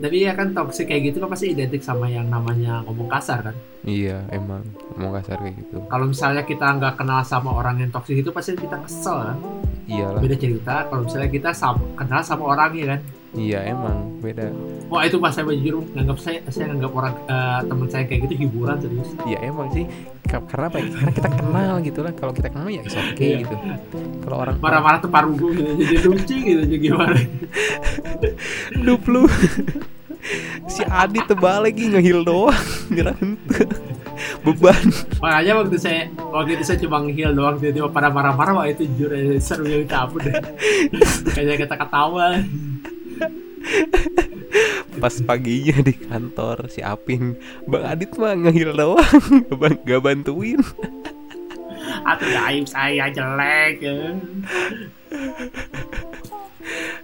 tapi ya kan toxic kayak gitu kan pasti identik sama yang namanya ngomong kasar kan. iya emang ngomong kasar kayak gitu Kalau misalnya kita nggak kenal sama orang yang toxic itu pasti kita kesel kan. iyalah Beda cerita kalau misalnya kita sam- kenal sama orangnya kan. iya emang beda Wah itu pas saya jujur nganggap saya saya nganggap orang eh, teman saya kayak gitu hiburan serius. iya emang sih karena apa ya karena kita kenal gitu lah kalau kita kenal ya oke okay, Iya. gitu kalau orang Marah-marah tuh parugu gitu jadi lucu gitu jadi gimana. Dup lu Si Adi tebal lagi ngehil doang Gerak Beban Makanya waktu saya waktu itu saya cuma ngehil doang tiba-tiba pada marah-marah wah itu jujur ya, seru yang ampun deh. Kayak kita ketawa. Pas paginya di kantor Si Apin Bang Adit mah ngehil doang Bang gak bantuin Atau aib saya jelek ya.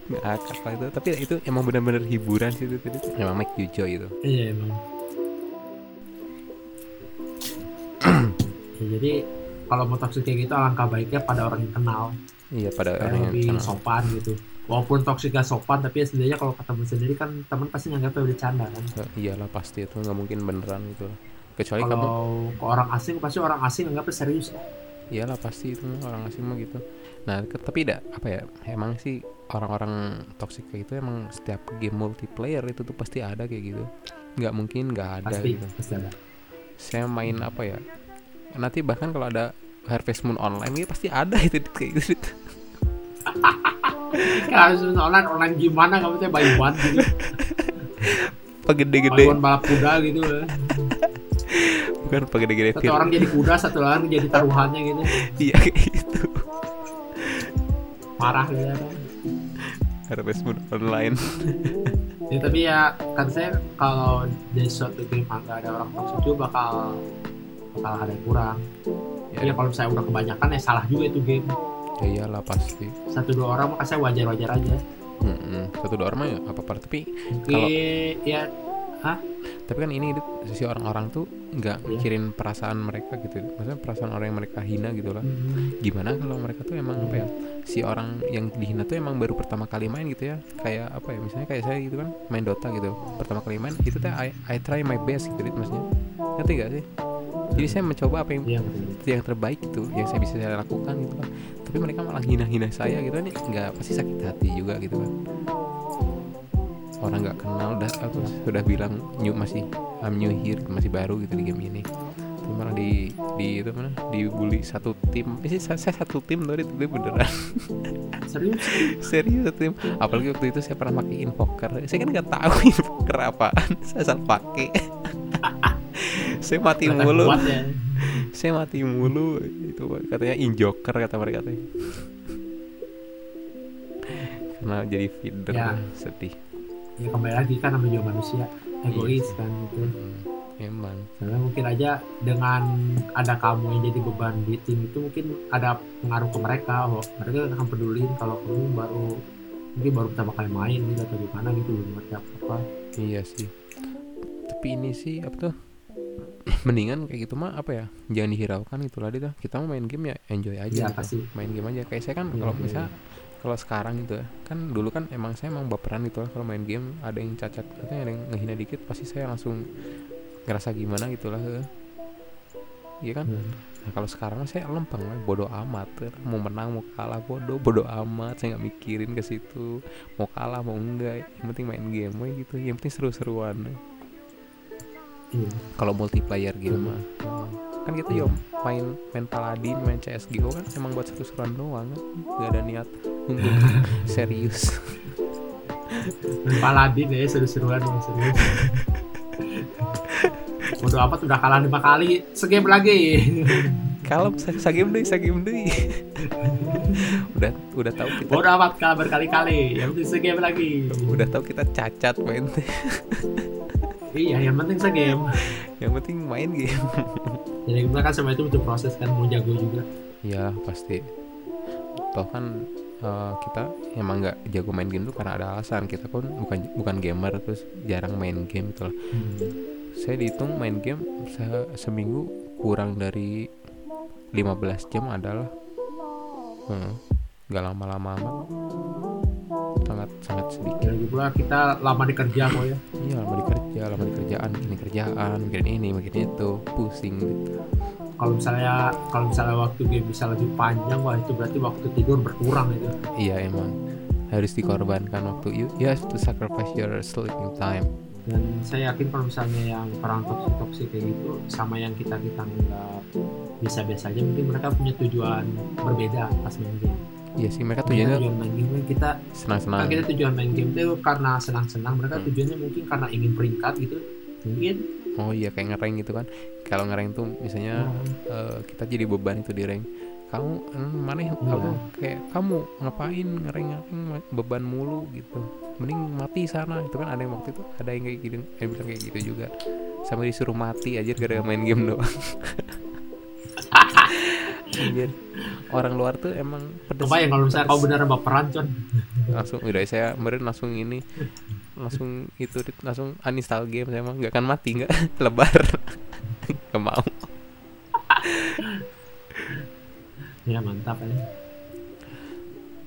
Ngakak lah itu Tapi itu emang benar-benar hiburan sih itu tadi Emang make you joy itu Iya emang. Ya, jadi kalau mau toxic kayak gitu alangkah baiknya pada orang yang kenal, Iya pada orang yang lebih kenal sopan gitu. Walaupun toxic gak sopan, tapi ya sebenarnya kalau ketemu sendiri kan teman pasti nganggapnya bercanda kan. Eh, Iyalah pasti itu nggak mungkin beneran gitu Kecuali kamu Kalau ke orang asing pasti orang asing nganggapnya serius. Iyalah pasti itu orang asing mah gitu. Nah, ke- tapi tidak apa ya? Emang sih orang-orang toxic kayak itu emang setiap game multiplayer itu tuh pasti ada kayak gitu. Nggak mungkin nggak ada Pasti, gitu. pasti ada. Saya main apa ya? Nanti bahkan kalau ada Harvest Moon online gitu pasti ada itu kayak gitu. Kalau harus online online gimana kamu tuh buy one gitu. Apa Buy gede-gede? one balap kuda gitu. ya. Bukan apa gede-gede Satu orang jadi kuda, satu orang jadi taruhannya gitu. Iya kayak gitu. Marah gitu. kan. Harvest Moon online. Ya tapi ya kan saya kalau dari suatu game nggak ada orang toxic juga bakal bakal ada yang kurang. Ya, Ya kalau saya udah kebanyakan ya salah juga itu game. Ya iyalah pasti. Satu dua orang mah saya wajar-wajar aja. Mm-mm. Satu dua orang mah ya apa-apa. Tapi Mungkin ya tapi kan ini Dit, si orang-orang tuh nggak Iya. mikirin perasaan mereka gitu. Maksudnya perasaan orang yang mereka hina gitu lah. Hmm, gimana kalau mereka tuh emang apa ya si orang yang dihina tuh emang baru pertama kali main gitu ya. Kayak apa ya misalnya kayak saya gitu kan main Dota gitu. Pertama kali main itu tuh I, I try my best gitu maksudnya. Ngerti gak sih? Jadi saya mencoba apa yang iya betul. yang terbaik gitu yang saya bisa saya lakukan gitu kan tapi mereka malah hina-hina saya gitu. Ini nggak pasti sakit hati juga gitu kan. Orang nggak kenal udah aku sudah bilang new masih I'm new here masih baru gitu di game ini. Tapi malah di di itu mana dibully satu tim. Sih saya, saya satu tim loh itu beneran. Serius? serius satu tim. Apalagi waktu itu saya pernah pakai invoker. Saya kan nggak tahu invoker apaan saya asal pakai saya mati Kelihatan mulu ya. saya mati mulu itu katanya injoker kata mereka teh karena jadi feeder Ya. sedih Ya kembali lagi kan namanya juga manusia egois Iya. kan gitu. Hmm, emang Karena mungkin aja dengan ada kamu yang jadi beban di tim itu mungkin ada pengaruh ke mereka. Oh, mereka akan peduli kalau kamu baru mungkin baru pertama kali main gitu atau gimana gitu belum ngerti apa apa. iya sih tapi ini sih apa tuh mendingan kayak gitu mah apa ya jangan dihiraukan gitu lah dia kita mau main game ya enjoy aja Iya gitu. pasti. main game aja kayak saya kan Iya, kalau iya. misalnya kalau sekarang gitu ya kan dulu kan emang saya emang baperan gitu lah kalau main game ada yang cacat katanya ada yang ngehina dikit pasti saya langsung ngerasa gimana gitu lah heeh. iya kan Hmm. Nah kalau sekarang saya lempeng lah, bodoh amat. Mau menang mau kalah bodoh, bodoh amat. Saya nggak mikirin ke situ. Mau kalah mau enggak, yang penting main game we gitu. Yang penting seru-seruan. Iya. Kalau multiplayer game mah, hmm. kan kita yo main main Paladin, main CS:GO kan emang buat seru-seruan doang kan. Gak ada niat untuk serius. Paladin ya seru-seruan ya, serius. Bodo amat udah kalah lima kali, segame lagi. Kalau sagim deh, sagim deh. udah udah tahu kita Bodo amat kalah berkali-kali, penting segame lagi. udah tahu kita cacat main. Iya, yang penting segame. Yang penting main game. Jadi kita kan sama itu butuh proses kan mau jago juga. Iya pasti. Toh kan eh, kita emang nggak jago main game tuh karena ada alasan kita pun bukan bukan gamer terus jarang main game gitu lah. saya dihitung main game se- seminggu kurang dari 15 jam adalah hmm, nggak lama-lama amat sangat sangat sedikit Ya, lagi pula kita lama di kerja kok ya. iya lama di kerja lama di kerjaan bikin kerjaan bikin ini bikin itu pusing gitu Kalau misalnya kalau misalnya waktu game bisa lebih panjang, wah itu berarti waktu tidur berkurang itu. iya emang harus dikorbankan waktu you, you have to sacrifice your sleeping time Dan saya yakin kalau misalnya yang perang toksik toksik kayak gitu sama yang kita kita nggak biasa-biasa aja, mungkin mereka punya tujuan berbeda pas main game. Iya sih mereka tujuannya tujuan main game kan kita senang-senang kan kita tujuan main game itu karena senang-senang, mereka Hmm. tujuannya mungkin karena ingin peringkat gitu. Mungkin. oh iya kayak ngereng gitu kan kalau ngereng tuh misalnya eh, kita jadi beban itu di rank kamu hmm, mana Iya. apa kayak kamu ngapain ngereng ngereng beban mulu gitu mending mati sana itu kan ada yang waktu itu ada yang kayak gitu yang bilang kayak gitu juga sampai disuruh mati aja gara-gara main game doang Anjir. Orang luar tuh emang pedes Apa ya kalau misalnya kau benar baperan con? langsung udah saya kemarin langsung ini langsung itu langsung uninstall game saya mah nggak akan mati nggak lebar nggak mau Ya mantap ya.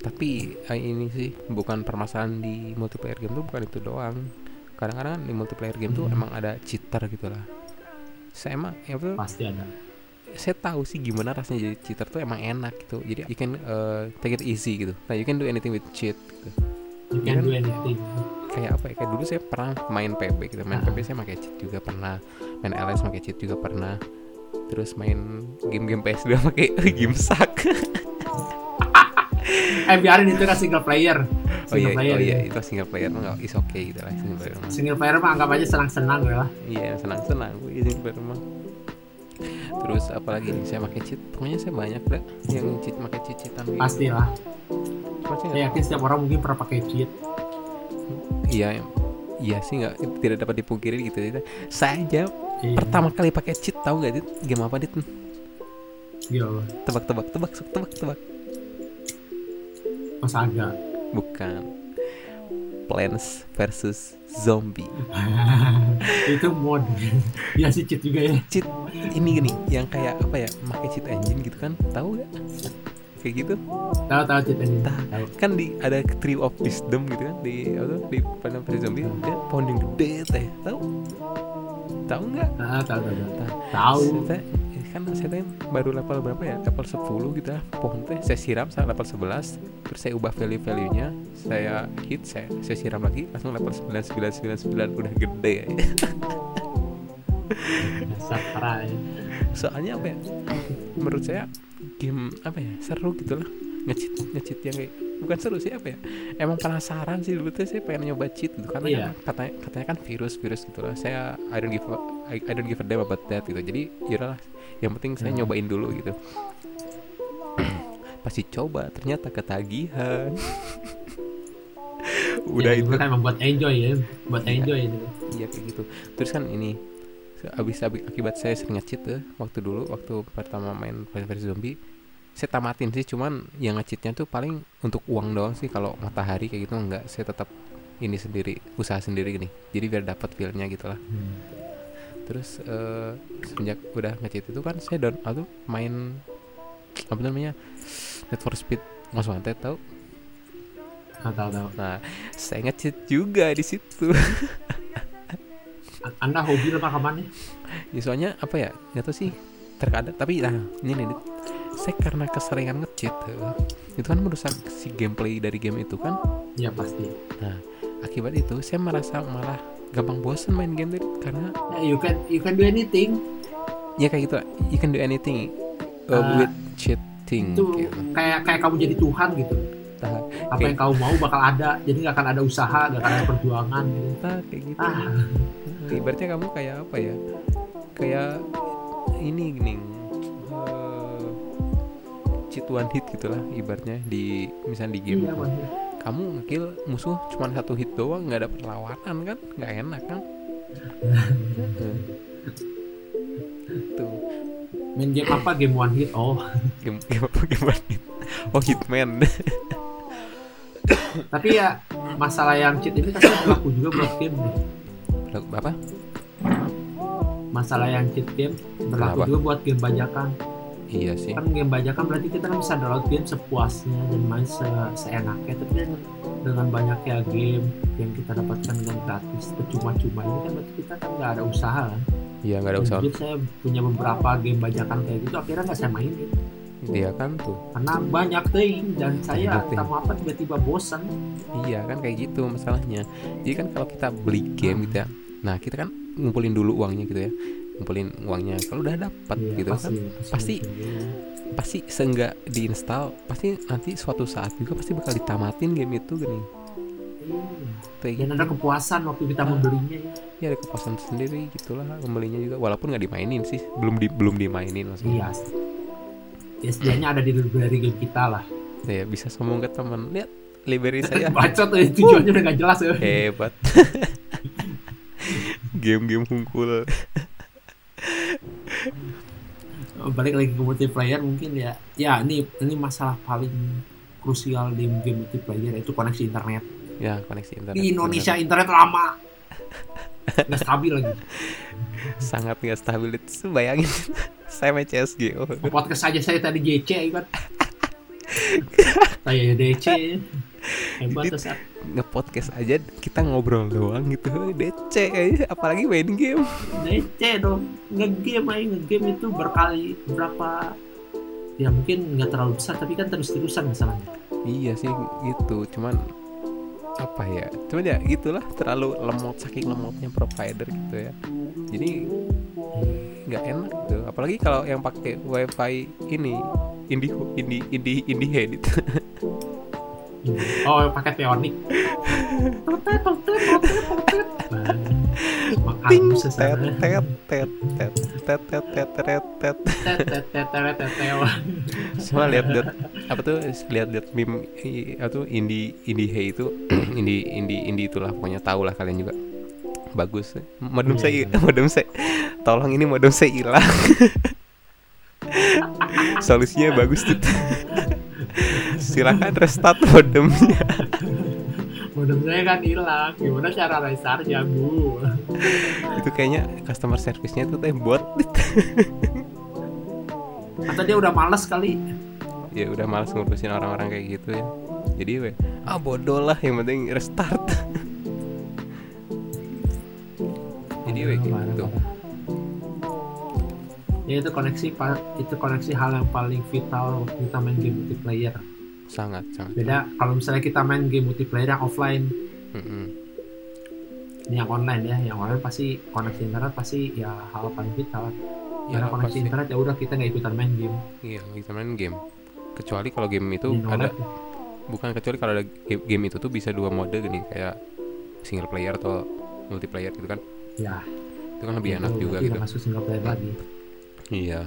tapi eh, ini sih bukan permasalahan di multiplayer game tuh bukan itu doang kadang-kadang di multiplayer game tuh Hmm. emang ada cheater gitu lah saya emang ya Pasti ada. Saya tahu sih gimana rasanya jadi cheater tuh emang enak gitu jadi you can uh, take it easy gitu nah you can do anything with cheat gitu You Iya can do anything. kayak apa ya kayak dulu saya pernah main PB gitu main Ah. PB saya pakai cheat juga pernah main LS pakai cheat juga pernah terus main game-game PS2 pakai game sak Eh biarin itu kan single player. oh iya Single player. oh iya ya. itu single player mah nggak is okay gitu lah single player mah Single player mah anggap aja senang-senang ya. iya senang-senang gue izin ke rumah terus apalagi nih saya pakai cheat pokoknya saya banyak dah yang cheat pakai cheat cheatan gitu Pastilah. Saya yakin setiap orang mungkin pernah pakai cheat. iya iya sih nggak tidak dapat dipungkiri gitu Dit. saya aja Iya. pertama kali pakai cheat tahu gak dit game apa dit tebak tebak tebak sok tebak tebak Mas Aga. bukan Plants versus Zombie. Itu mod. Iya sih cheat juga ya. cheat. Ini gini yang kayak apa ya pakai cheat engine gitu kan. Tahu gak kayak gitu. Tahu tahu cheat ini. Tahu. Kan di ada tree of wisdom gitu kan di apa di Final Fantasy Zombie. Dia pohon yang gede teh tahu? Tahu nggak? Tahu tahu tahu. tahu. Kan saya teh baru level berapa ya? Level 10 gitu ya pohon teh saya siram sampai level 11 terus saya ubah value value nya saya hit saya, saya siram lagi. Langsung level 9999 udah gede ya. Ya. soalnya apa ya? Menurut saya game apa ya? Seru gitu lah. Ngecit ngecit yang kayak bukan seru sih apa ya? Emang penasaran sih dulu tuh saya pengen nyoba cheat gitu. Karena Iya. kan katanya katanya kan virus virus gitu lah saya I don't give a, I, I don't give a damn about that gitu. Jadi yaudahlah yang penting saya Hmm. nyobain dulu gitu pasti coba ternyata ketagihan udah Ya, itu kan membuat enjoy ya. Buat Iya. enjoy itu. Iya kayak gitu. Terus kan ini abis, abis akibat saya sering nge-cheat tuh waktu dulu waktu pertama main Final Fantasy Zombie saya tamatin sih cuman yang nge-cheatnya tuh paling untuk uang doang sih kalau matahari kayak gitu enggak saya tetap ini sendiri usaha sendiri gini jadi biar dapat feelnya gitu lah Hmm. Terus eh, semenjak udah nge-cheat itu kan saya down atau main apa namanya Need for Speed Most Wanted tau Tahu tahu tahu. nah saya nge-cheat juga di situ Anda hobi apa kapan nih? ya soalnya apa ya nggak tahu sih terkadang tapi nah ini nih saya karena keseringan ngecheat eh, itu kan merusak si gameplay dari game itu kan Ya pasti. akibat itu saya merasa malah gampang bosen main game Dit. karena Ya, you can you can do anything. ya kayak gitu you can do anything uh, Ah, with cheating Itu gitu. kayak kayak kamu jadi Tuhan gitu. Nah, Apa Oke. yang kamu mau bakal ada. Jadi nggak akan ada usaha, nggak akan ada perjuangan gitu. nah, kayak gitu Ah, ibaratnya kamu kayak apa ya kayak ini gini eh, cheat one hit gitulah ibaratnya di misalnya di game iya, itu. Kamu ngekill musuh cuma satu hit doang nggak ada perlawanan kan? Nggak enak kan? Tuh. Main game apa? Game one hit. Oh, game game apa? Game one hit. Oh hitman. Tapi ya masalah yang cheat ini kan berlaku juga buat game. Nih. apa? Masalah yang cheat game berlaku Kenapa? juga buat game bajakan iya sih. Kan game bajakan berarti kita kan bisa download game sepuasnya dan main se seenaknya. Tapi kan dengan banyaknya game yang kita dapatkan dengan gratis percuma-cuma ini kan berarti kita kan nggak ada usaha kan? Iya nggak ada Dan usaha. saya punya beberapa game bajakan kayak gitu akhirnya nggak saya mainin. Dia kan tuh. Karena banyak ting dan saya tak apa tiba-tiba bosan iya kan kayak gitu masalahnya. Jadi kan kalau kita beli game gitu ya nah kita kan ngumpulin dulu uangnya gitu ya ngumpulin uangnya. Kalau udah dapat Iya, gitu kan pasti pasti seenggak diinstal pasti nanti suatu saat juga pasti bakal ditamatin game itu gini. Kayak dan gitu. ada kepuasan waktu kita Ah. membelinya ya. ya ada kepuasan sendiri gitulah membelinya juga. Walaupun nggak dimainin sih belum di belum dimainin maksudnya. Iya. Ya setidaknya ada di library game kita lah. Saya bisa sombong ke teman lihat library saya. Bacot tuh tujuannya udah gak jelas ya. Hebat. Game-game hungkul balik lagi ke multiplayer mungkin ya. Ya ini ini masalah paling krusial di game multiplayer itu koneksi internet. Ya koneksi internet di Indonesia internet lama. Nggak stabil lagi. Sangat nggak stabil. Itu bayangin saya main CSG oh, podcast saja saya tadi JC kan? Saya DC hebat saat nge-podcast aja kita ngobrol doang gitu. DC aja apalagi main game. DC dong. Ngegame aja ngegame itu berkali berapa ya mungkin nggak terlalu besar tapi kan terus terusan masalahnya. Iya sih gitu. Cuman apa ya? Cuman ya gitulah. Terlalu lemot saking lemotnya provider gitu ya. Jadi nggak enak tuh apalagi kalau yang pakai wifi ini indie indie indie indie head itu oh pakai teonik totet totet totet totet Nah, ting makan tet sesana tet tet tet tet tet tet tet tet tet tet tet tet tet tet Cuma lihat lihat apa tuh lihat lihat meme apa tuh indie indie hey itu indie indie indie itulah pokoknya tahu lah kalian juga bagus modem Iya, saya iya. modem saya tolong ini modem saya hilang solusinya bagus tuh silakan restart modemnya. Modem saya kan hilang. Gimana cara restartnya bu? Itu kayaknya customer service-nya tuh teh bot. Atau dia udah males kali? Ya udah malas ngurusin orang-orang kayak gitu ya. Jadi we ah bodoh lah. Yang penting restart. Jadi we gitu. Ya itu koneksi pa- itu koneksi hal yang paling vital waktu kita main game multiplayer. Sangat sangat. Beda kalau misalnya kita main game multiplayer yang offline. Mm-mm. ini yang online ya yang online pasti koneksi internet pasti ya hal paling vital. Ya, karena koneksi pasti. internet ya udah kita nggak ikutan main game. Iya kita main game. Kecuali kalau game itu Di ada ya. bukan kecuali kalau ada game, game itu tuh bisa dua mode gini kayak single player atau multiplayer gitu kan? Ya. Itu kan lebih enak itu juga berarti gitu. masuk single player lagi Iya.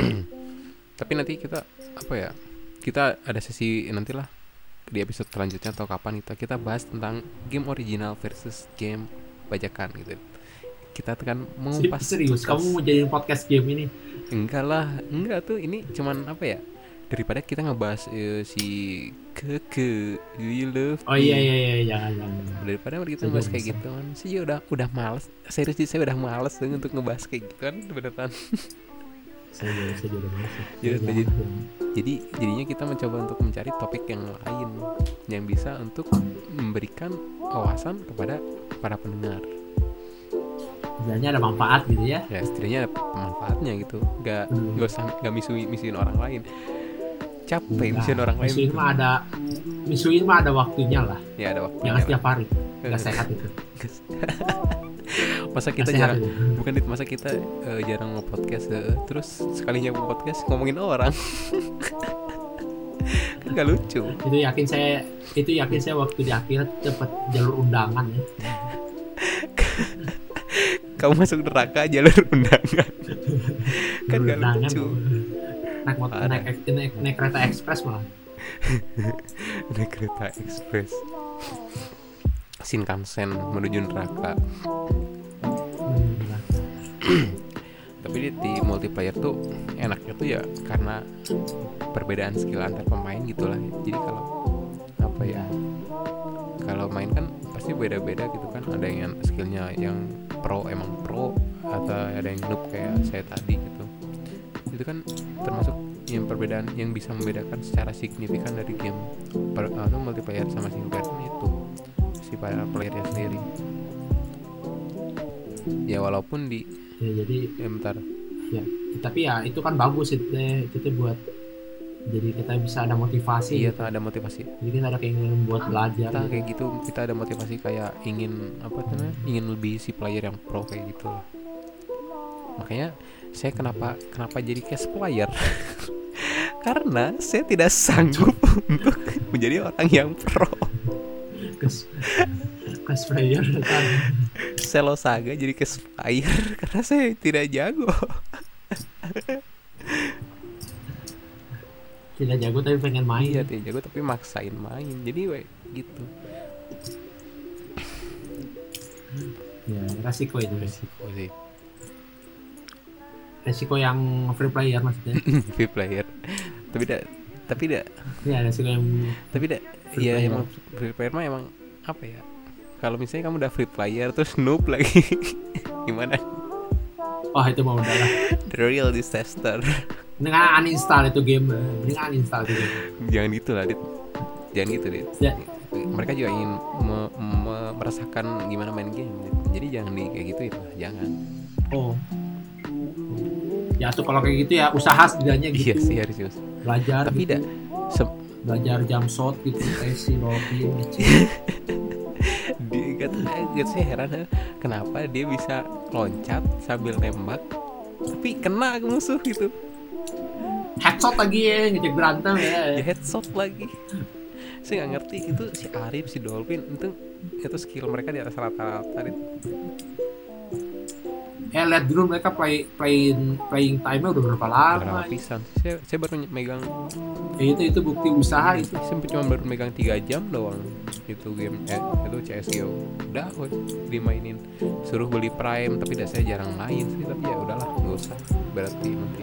Tapi nanti kita apa ya? Kita ada sesi nantilah di episode selanjutnya atau kapan kita kita bahas tentang game original versus game bajakan gitu. Kita kan mengupas serius tuntas. kamu mau jadiin podcast game ini enggak lah, enggak tuh ini cuman apa ya? Daripada kita ngebahas eh, si keke you love oh me. iya iya iya jangan jangan daripada kita Saya ngebahas kayak bisa. gitu kan juga udah udah males serius sih, saya udah males tuh untuk ngebahas kayak gitu kan beneran saya juga saya juga males. Jadi, jadi- jadinya kita mencoba untuk mencari topik yang lain yang bisa untuk memberikan wawasan kepada para pendengar. Sebenarnya ada manfaat gitu ya Ya setidaknya ada manfaatnya gitu. Gak Hmm. gak usah gak misu misuin orang lain. Capek Nah, misuin orang lain. misuin tuh. mah ada misuin mah ada waktunya lah Ya ada waktunya. jangan setiap hari nggak sehat itu Masa kita sehat jarang itu bukan Dit, masa kita eh, jarang nge-podcast eh, terus sekalinya podcast ngomongin orang. kan gak lucu. itu yakin saya itu yakin saya waktu di akhirat dapat jalur undangan ya Kamu masuk neraka jalur undangan. kan Jalur gak undangan lucu. Naik motor naik, naik, naik kereta ekspres malah. Naik kereta ekspres. Shinkansen menuju neraka. Hmm, tapi di, di multiplayer tuh enaknya tuh ya karena perbedaan skill antar pemain gitulah jadi kalau apa ya kalau main kan pasti beda-beda gitu kan. Ada yang skillnya yang pro emang pro atau ada yang noob kayak saya tadi gitu itu kan termasuk yang perbedaan yang bisa membedakan secara signifikan dari game per, atau multiplayer sama single player itu si para playernya sendiri. Ya walaupun di ya jadi ya bentar. ya tapi ya itu kan bagus itu itu teh buat jadi kita bisa ada motivasi. Iya gitu. tuh ada motivasi. Jadi kita ada keinginan buat belajar. Kita gitu. kayak gitu kita ada motivasi kayak ingin apa namanya ingin lebih si player yang pro kayak gitu. Makanya saya kenapa kenapa jadi cast player karena saya tidak sanggup untuk menjadi orang yang pro. Kes player kan Selo Saga jadi cast player karena saya tidak jago. Tidak jago tapi pengen main. Iya tidak jago tapi maksain main. Jadi we, gitu. Ya resiko itu resiko sih resiko yang free player maksudnya. Free player. Tapi tidak tapi tidak ya resiko yang tapi tidak ya player. emang free player mah emang apa ya? Kalau misalnya kamu udah free player terus noob lagi gimana? Wah itu mau udah lah. The real disaster. Dengan uninstall itu game dengan uninstall itu game. Jangan gitu lah dit. Jangan gitu dit. Ya. mereka juga ingin me- me- merasakan gimana main game Dit. jadi jangan di kayak gitu lah jangan. Oh ya tuh kalau kayak gitu ya usaha setidaknya gitu. iya sih harus belajar tapi gitu. tidak belajar jam shot gitu racing rolling gitu dia gak, saya heran ya, kenapa dia bisa loncat sambil nembak tapi kena ke musuh gitu. Headshot lagi ya ngejek berantem ya. Ya headshot lagi. Saya nggak ngerti itu si Arif si Dolphin itu itu skill mereka di atas rata-rata. Eh lihat dulu mereka play playing playing time udah berapa lama berapa pisan? Saya, saya baru megang ya, itu itu bukti usaha itu. Saya cuma baru megang 3 jam doang itu game eh, itu CSGO udah weh, dimainin. Suruh beli Prime tapi dah saya jarang main sih tapi ya udahlah nggak usah. Berarti nanti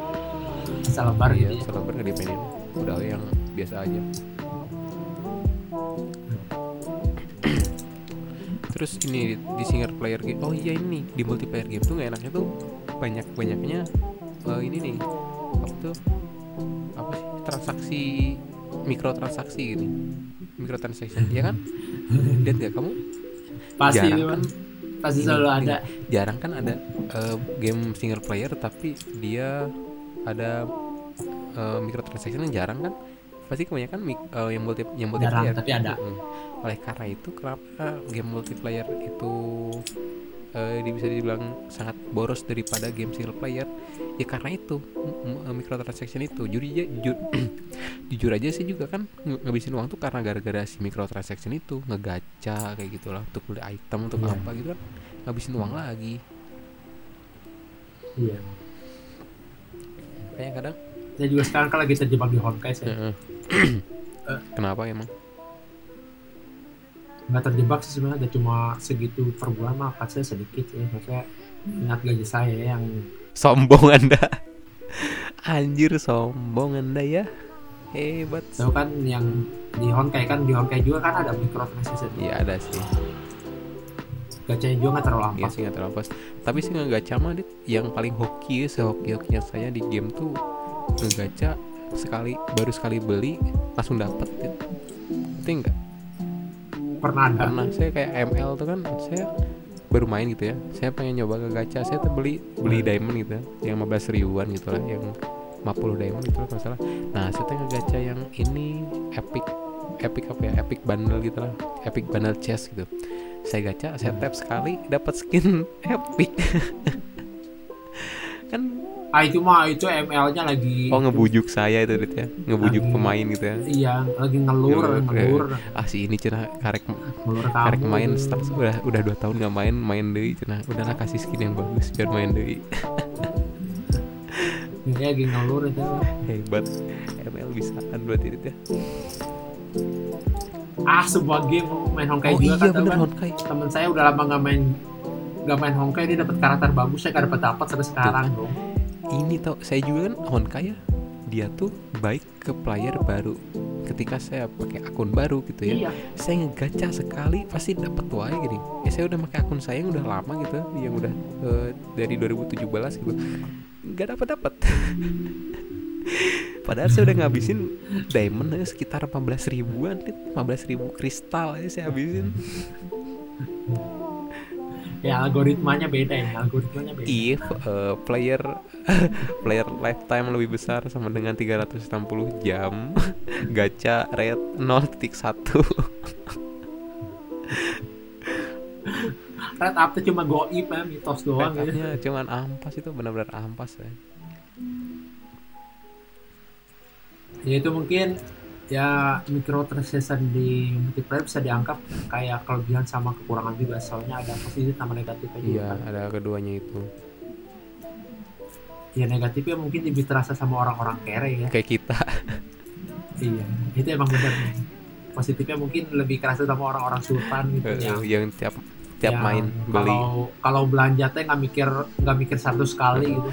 asal lebar iya gitu ya. selalu nggak dimainin. Udah yang biasa aja terus ini di, di single player game oh iya ini di multiplayer game tuh nggak enaknya tuh banyak banyaknya eh, ini nih apa tuh apa sih transaksi mikrotransaksi gitu mikrotransaction ya kan? Lihat nggak kamu? Pasti Jarang kan. pasti Ini- selalu ini ada. jarang kan ada eh, game single player tapi dia ada eh, microtransaction yang jarang kan? Pasti kebanyakan eh, yang multi yang jarang multiplayer tapi ada. Mm. Oleh karena itu kenapa game multiplayer itu eh, di- bisa dibilang sangat boros daripada game single player? Ya karena itu microtransaction itu. Jujur aja jujur, jujur aja sih juga kan ngabisin uang tuh karena gara-gara si microtransaction itu ngegacha kayak gitulah untuk beli item untuk Iya. apa gitu kan ngabisin uang lagi. Iya. Kayak kadang saya juga sekarang kan lagi terjebak di Honkai saya Heeh. kenapa emang nggak terjebak sih sebenarnya ada cuma segitu per bulan mah saya sedikit ya. Maksudnya ingat gaji saya yang sombong anda. Anjir sombong anda ya. Hebat. Tahu kan yang di Honkai kan di Honkai juga kan ada microtransaction iya ada sih. Gacanya juga nggak terlalu Iya ampas sih nggak terlalu pas. Tapi sih nggak gacha mah dit. Yang paling hoki sehoki hokinya saya di game tuh ngegacha sekali baru sekali beli langsung dapet dit. Itu enggak pernah ada. Karena saya kayak ML tuh kan saya baru main gitu ya. Saya pengen nyoba ke gacha. Saya tuh beli beli diamond gitu ya, yang 15 ribuan gitu lah yang 50 diamond gitu lah kalau nggak salah. Nah saya tuh ngegacha yang ini epic epic apa ya? Epic bundle gitu lah. Epic bundle chest gitu. Saya gacha saya tap sekali dapat skin epic. Kan ah itu mah itu ML-nya lagi oh ngebujuk saya itu Dit ya. Ngebujuk Lagi- pemain gitu ya. Iya lagi ngelur Ngelur, ngelur. Ah si ini cina karek ngelur karek main start udah udah dua tahun nggak main main deh cina. Udahlah kasih skin yang bagus biar main deh Iya, lagi ngelur itu. Hebat. ML bisaan berarti Dit ya. Ah sebuah game main Honkai oh juga iya kan bener kan Honkai. Temen saya udah lama nggak main nggak main Honkai dia dapat karakter bagus saya nggak dapat dapat sampai sekarang dong ini tau saya juga kan Honkai ya. Dia tuh baik ke player baru. Ketika saya pakai akun baru gitu ya iya. saya ngegaca sekali pasti dapat wae gini. Ya saya udah pakai akun saya yang udah lama gitu yang udah eh, dari 2017 gitu. Nggak dapat dapat padahal saya udah ngabisin diamond sekitar 15 ribuan 15 ribu kristal aja saya habisin ya algoritmanya beda ya algoritmanya beda. If eh, player player lifetime lebih besar sama dengan 360 jam. Gacha rate 0.1 Red up tuh cuma goib ya mitos doang gitu Backupnya cuman ampas itu benar-benar ampas ya ya itu mungkin ya microtransaction di multiplayer bisa dianggap kayak kelebihan sama kekurangan juga. Soalnya ada positif sama negatifnya juga iya kan. ada keduanya itu. Ya negatifnya mungkin lebih terasa sama orang-orang kere ya. Kayak kita. Iya itu emang benar. Positifnya mungkin lebih kerasa sama orang-orang sultan gitu yang yang tiap tiap yang main beli. kalau kalau belanja teh nggak mikir nggak mikir satu sekali gitu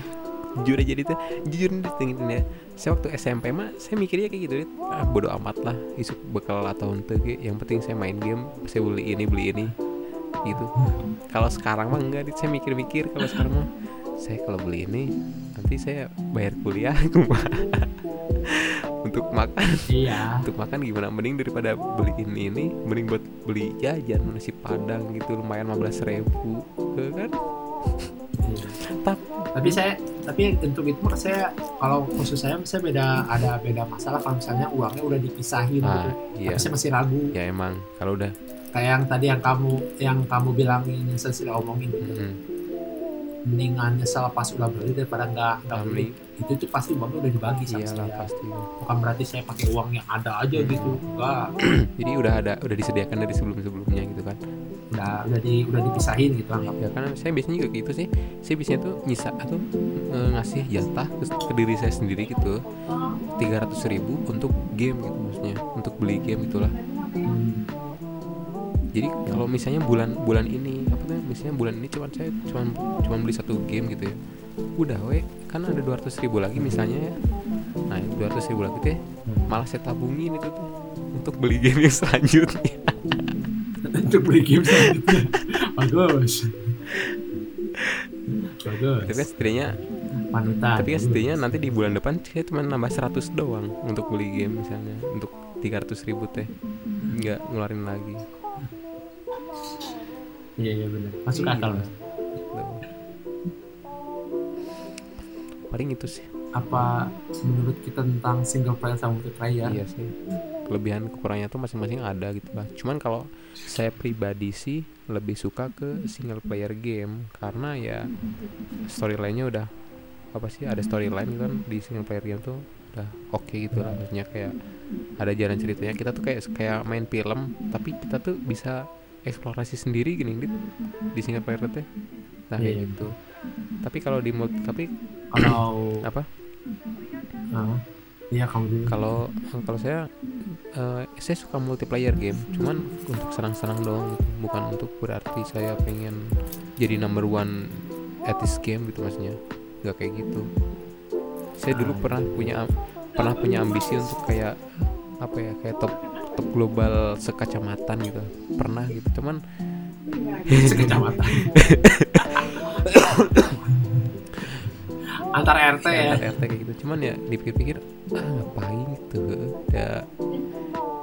jujur aja gitu jujur nih tingin ya. Saya waktu SMP mah saya mikirnya kayak gitu Dit. ah, bodo amat lah isuk bekal atau ente yang penting saya main game saya beli ini beli ini gitu. Kalau sekarang mah enggak Dit. saya mikir-mikir kalau sekarang mah saya kalau beli ini nanti saya bayar kuliah untuk makan. Iya. Untuk makan gimana? Mending daripada beli ini ini mending buat beli jajan nasi padang gitu lumayan 15 ribu kan iya. Tapi- saya tapi untuk itu mah saya kalau khusus saya saya beda ada beda masalah kalau misalnya uangnya udah dipisahin ah gitu. iya. Tapi saya masih ragu. Ya emang. Kalau udah. Kayak yang tadi yang kamu yang kamu bilangin yang saya sudah omongin. Gitu mm, mendingan nyesel pas udah beli daripada nggak nggak Ah, beli. Itu tuh pasti uangnya udah dibagi sama iyalah saya. pasti. Bukan berarti saya pakai uang yang ada aja gitu enggak jadi udah ada udah disediakan dari sebelum sebelumnya gitu kan? Udah udah di udah dipisahin gitu. Anggap ya karena saya biasanya juga gitu sih. Saya biasanya tuh nyisa atau eh, ngasih jatah ke, ke diri saya sendiri gitu. 300.000 ribu untuk game gitu maksudnya untuk beli game itulah. Hmm. Jadi kalau misalnya bulan bulan ini apa tuh misalnya bulan ini cuman saya cuman cuman beli satu game gitu ya udah we kan ada 200.000 ribu lagi misalnya ya. Nah 200.000 ribu lagi teh malah saya tabungin itu tuh untuk beli game yang selanjutnya. Untuk beli game selanjutnya. Bagus. Bagus. Tapi kan setidaknya panutan. tapi kan setidaknya nanti di bulan depan saya cuma nambah 100 doang untuk beli game misalnya untuk 300 ribu teh nggak ngeluarin lagi iya iya benar masuk akal Iya. Mas. Gitu. paling itu sih apa menurut kita tentang single player sama multiplayer iya sih kelebihan kekurangannya tuh masing-masing ada gitu lah cuman kalau saya pribadi sih lebih suka ke single player game karena ya storyline-nya udah apa sih ada storyline gitu kan di single player game tuh udah oke gitu lah maksudnya kayak ada jalan ceritanya kita tuh kayak kayak main film tapi kita tuh bisa eksplorasi sendiri gini Dit, di single player teh nah kayak Iya. gitu. Tapi kalau di multi tapi kalau apa? Iya kamu kalau kalau saya eh, saya suka multiplayer game. Cuman untuk senang-senang doang gitu. bukan untuk berarti saya pengen jadi number one at this game gitu maksudnya. Nggak kayak gitu. Saya dulu Ah, pernah punya pernah punya ambisi untuk kayak apa ya kayak top top global sekacamatan gitu. Pernah gitu cuman sekecamatan antar RT ya. RT kayak gitu cuman ya dipikir-pikir ah ngapain gitu? Ya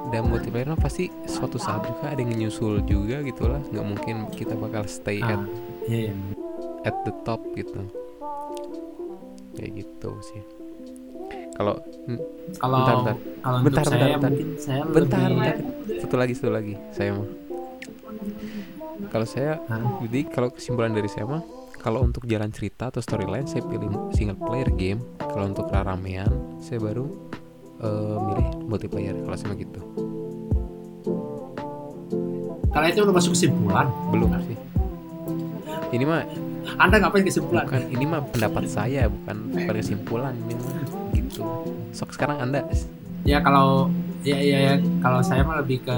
dan multiplayer mah pasti suatu saat juga ada yang nyusul juga gitu lah. Nggak mungkin kita bakal stay at Ah, iya, iya. at the top gitu. Kayak gitu sih kalau n- kalau Bentar, bentar. kalau untuk Bentar, saya bentar, bentar. mungkin saya bentar, lebih bentar. Satu lagi satu lagi. Saya mah kalau saya Hah? jadi kalau kesimpulan dari saya mah kalau untuk jalan cerita atau storyline saya pilih single player game. Kalau untuk ramean saya baru eh, milih multiplayer kalau sama gitu. Kalau itu udah masuk kesimpulan? Belum sih. Ini mah anda ngapain kesimpulan? Bukan ini mah pendapat saya bukan bukan kesimpulan ini mah gitu. Sok sekarang anda. Ya kalau ya ya, ya kalau saya mah lebih ke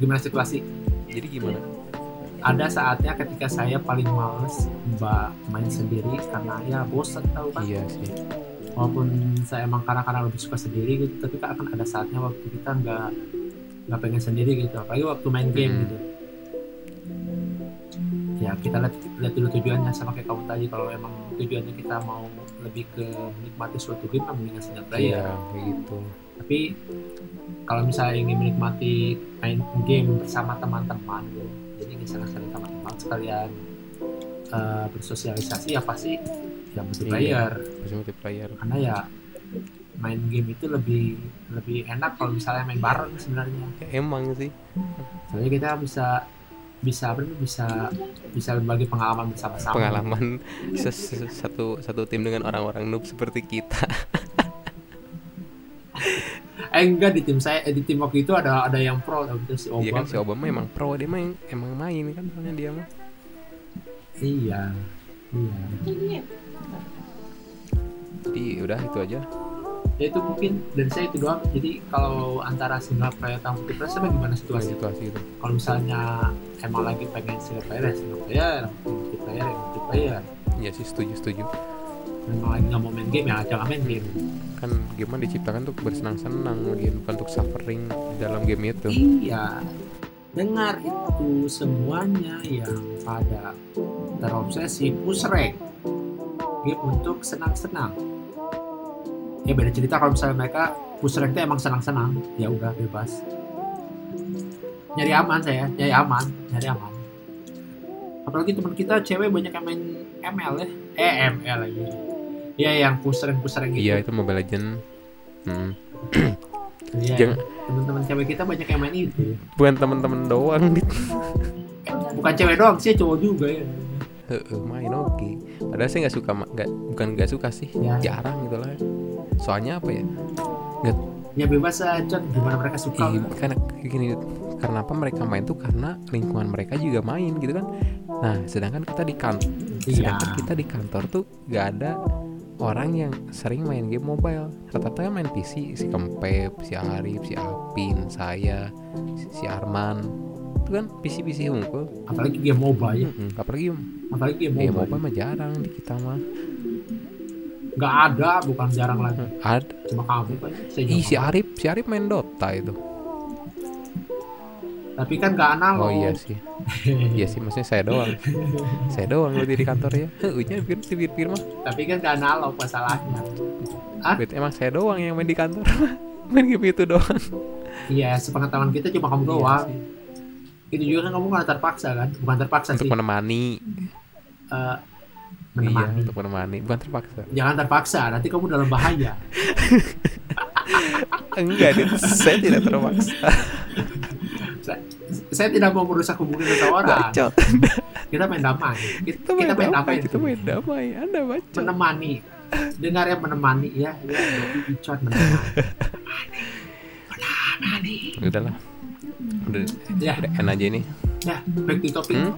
gimana situasi? Jadi gimana? Ada saatnya ketika saya paling males mbak main sendiri karena ya bosan tahu kan? Iya sih. Walaupun saya emang karena karena lebih suka sendiri gitu tapi kan akan ada saatnya waktu kita nggak nggak pengen sendiri gitu. Apalagi waktu main game Hmm. gitu. Ya kita lihat lihat dulu tujuannya sama kayak kamu tadi. Kalau emang tujuannya kita mau lebih ke menikmati suatu game kan mendingan single player iya kayak gitu. Tapi kalau misalnya ingin menikmati main game bersama teman-teman gitu, jadi ingin senang-senang sama teman sekalian eh, bersosialisasi ya pasti ya multiplayer masih multiplayer karena ya main game itu lebih lebih enak kalau misalnya main bareng sebenarnya. Ya, emang sih. Soalnya kita bisa bisa apa bisa bisa berbagi pengalaman bersama-sama. Pengalaman satu satu tim dengan orang-orang noob seperti kita. Eh enggak di tim saya eh, di tim waktu itu ada ada yang pro waktu itu si Iya Obama. kan si Obama emang pro dia yang- emang main kan soalnya dia mah. Iya iya. Jadi udah itu aja ya itu mungkin dari saya itu doang. Jadi kalau antara single player atau multiplayer sama gimana situasi? Situasi itu? Kalau misalnya emang lagi pengen single player ya single player multiplayer ya multiplayer ya. Sih setuju setuju. Memang lagi nggak mau main game ya jangan main game. Kan game diciptakan untuk bersenang-senang game bukan untuk suffering dalam game itu. Iya. Dengar itu semuanya yang pada terobsesi push rank game untuk senang-senang ya beda cerita kalau misalnya mereka push rank emang senang-senang. Ya udah bebas. Nyari aman saya. Nyari aman. Nyari aman. Apalagi teman kita cewek banyak yang main ML ya. Eh ML lagi. Ya yang push rank push rank gitu iya itu. Mobile Legend hmm. Iya, Jangan- teman-teman cewek kita banyak yang main itu. Bukan temen-temen doang dit. Bukan cewek doang sih cowok juga ya. Heeh, main oke padahal saya nggak suka nggak bukan nggak suka sih. Ya. jarang gitu lah soalnya apa ya? Ya bebas aja gimana mereka suka Ih, karena gini karena apa mereka main tuh karena lingkungan mereka juga main gitu kan? Nah sedangkan kita di kantor iya. sedangkan kita di kantor tuh nggak ada orang yang sering main game mobile. Rata-rata kan main PC si Kempep si Arif si Apin saya si, Arman. Itu kan PC PC unggul. Apalagi game MOBA ya. Mm-mm, apalagi apalagi game game MOBA mobile mah jarang di kita mah nggak ada bukan jarang lagi. Ada. Cuma kamu kan Ih, si Arif si Arif main Dota itu. Tapi kan nggak analog. Oh iya sih. Iya sih maksudnya saya doang. Saya doang berarti di kantor ya. Heuhnya pir pir pir mah. Tapi kan nggak analog masalahnya. Hah? Berarti emang saya doang yang main di kantor? Main game itu doang. Iya sepengetahuan kita cuma kamu Iya doang. sih. itu juga kan kamu nggak terpaksa kan? Bukan terpaksa untuk sih. menemani Iya menemani. untuk menemani. Bukan terpaksa. Jangan terpaksa nanti kamu dalam bahaya. Enggak saya tidak terpaksa. Saya, saya tidak mau merusak hubungan seseorang. Bacot. Kita main damai. Kita, kita main kita main damai damai. kita main damai. Anda bacot. Menemani. Dengar yang menemani ya. Ya Bicot menemani. Menemani. Udahlah udah ya. udah enak aja ini. Ya back to topic. Hmm?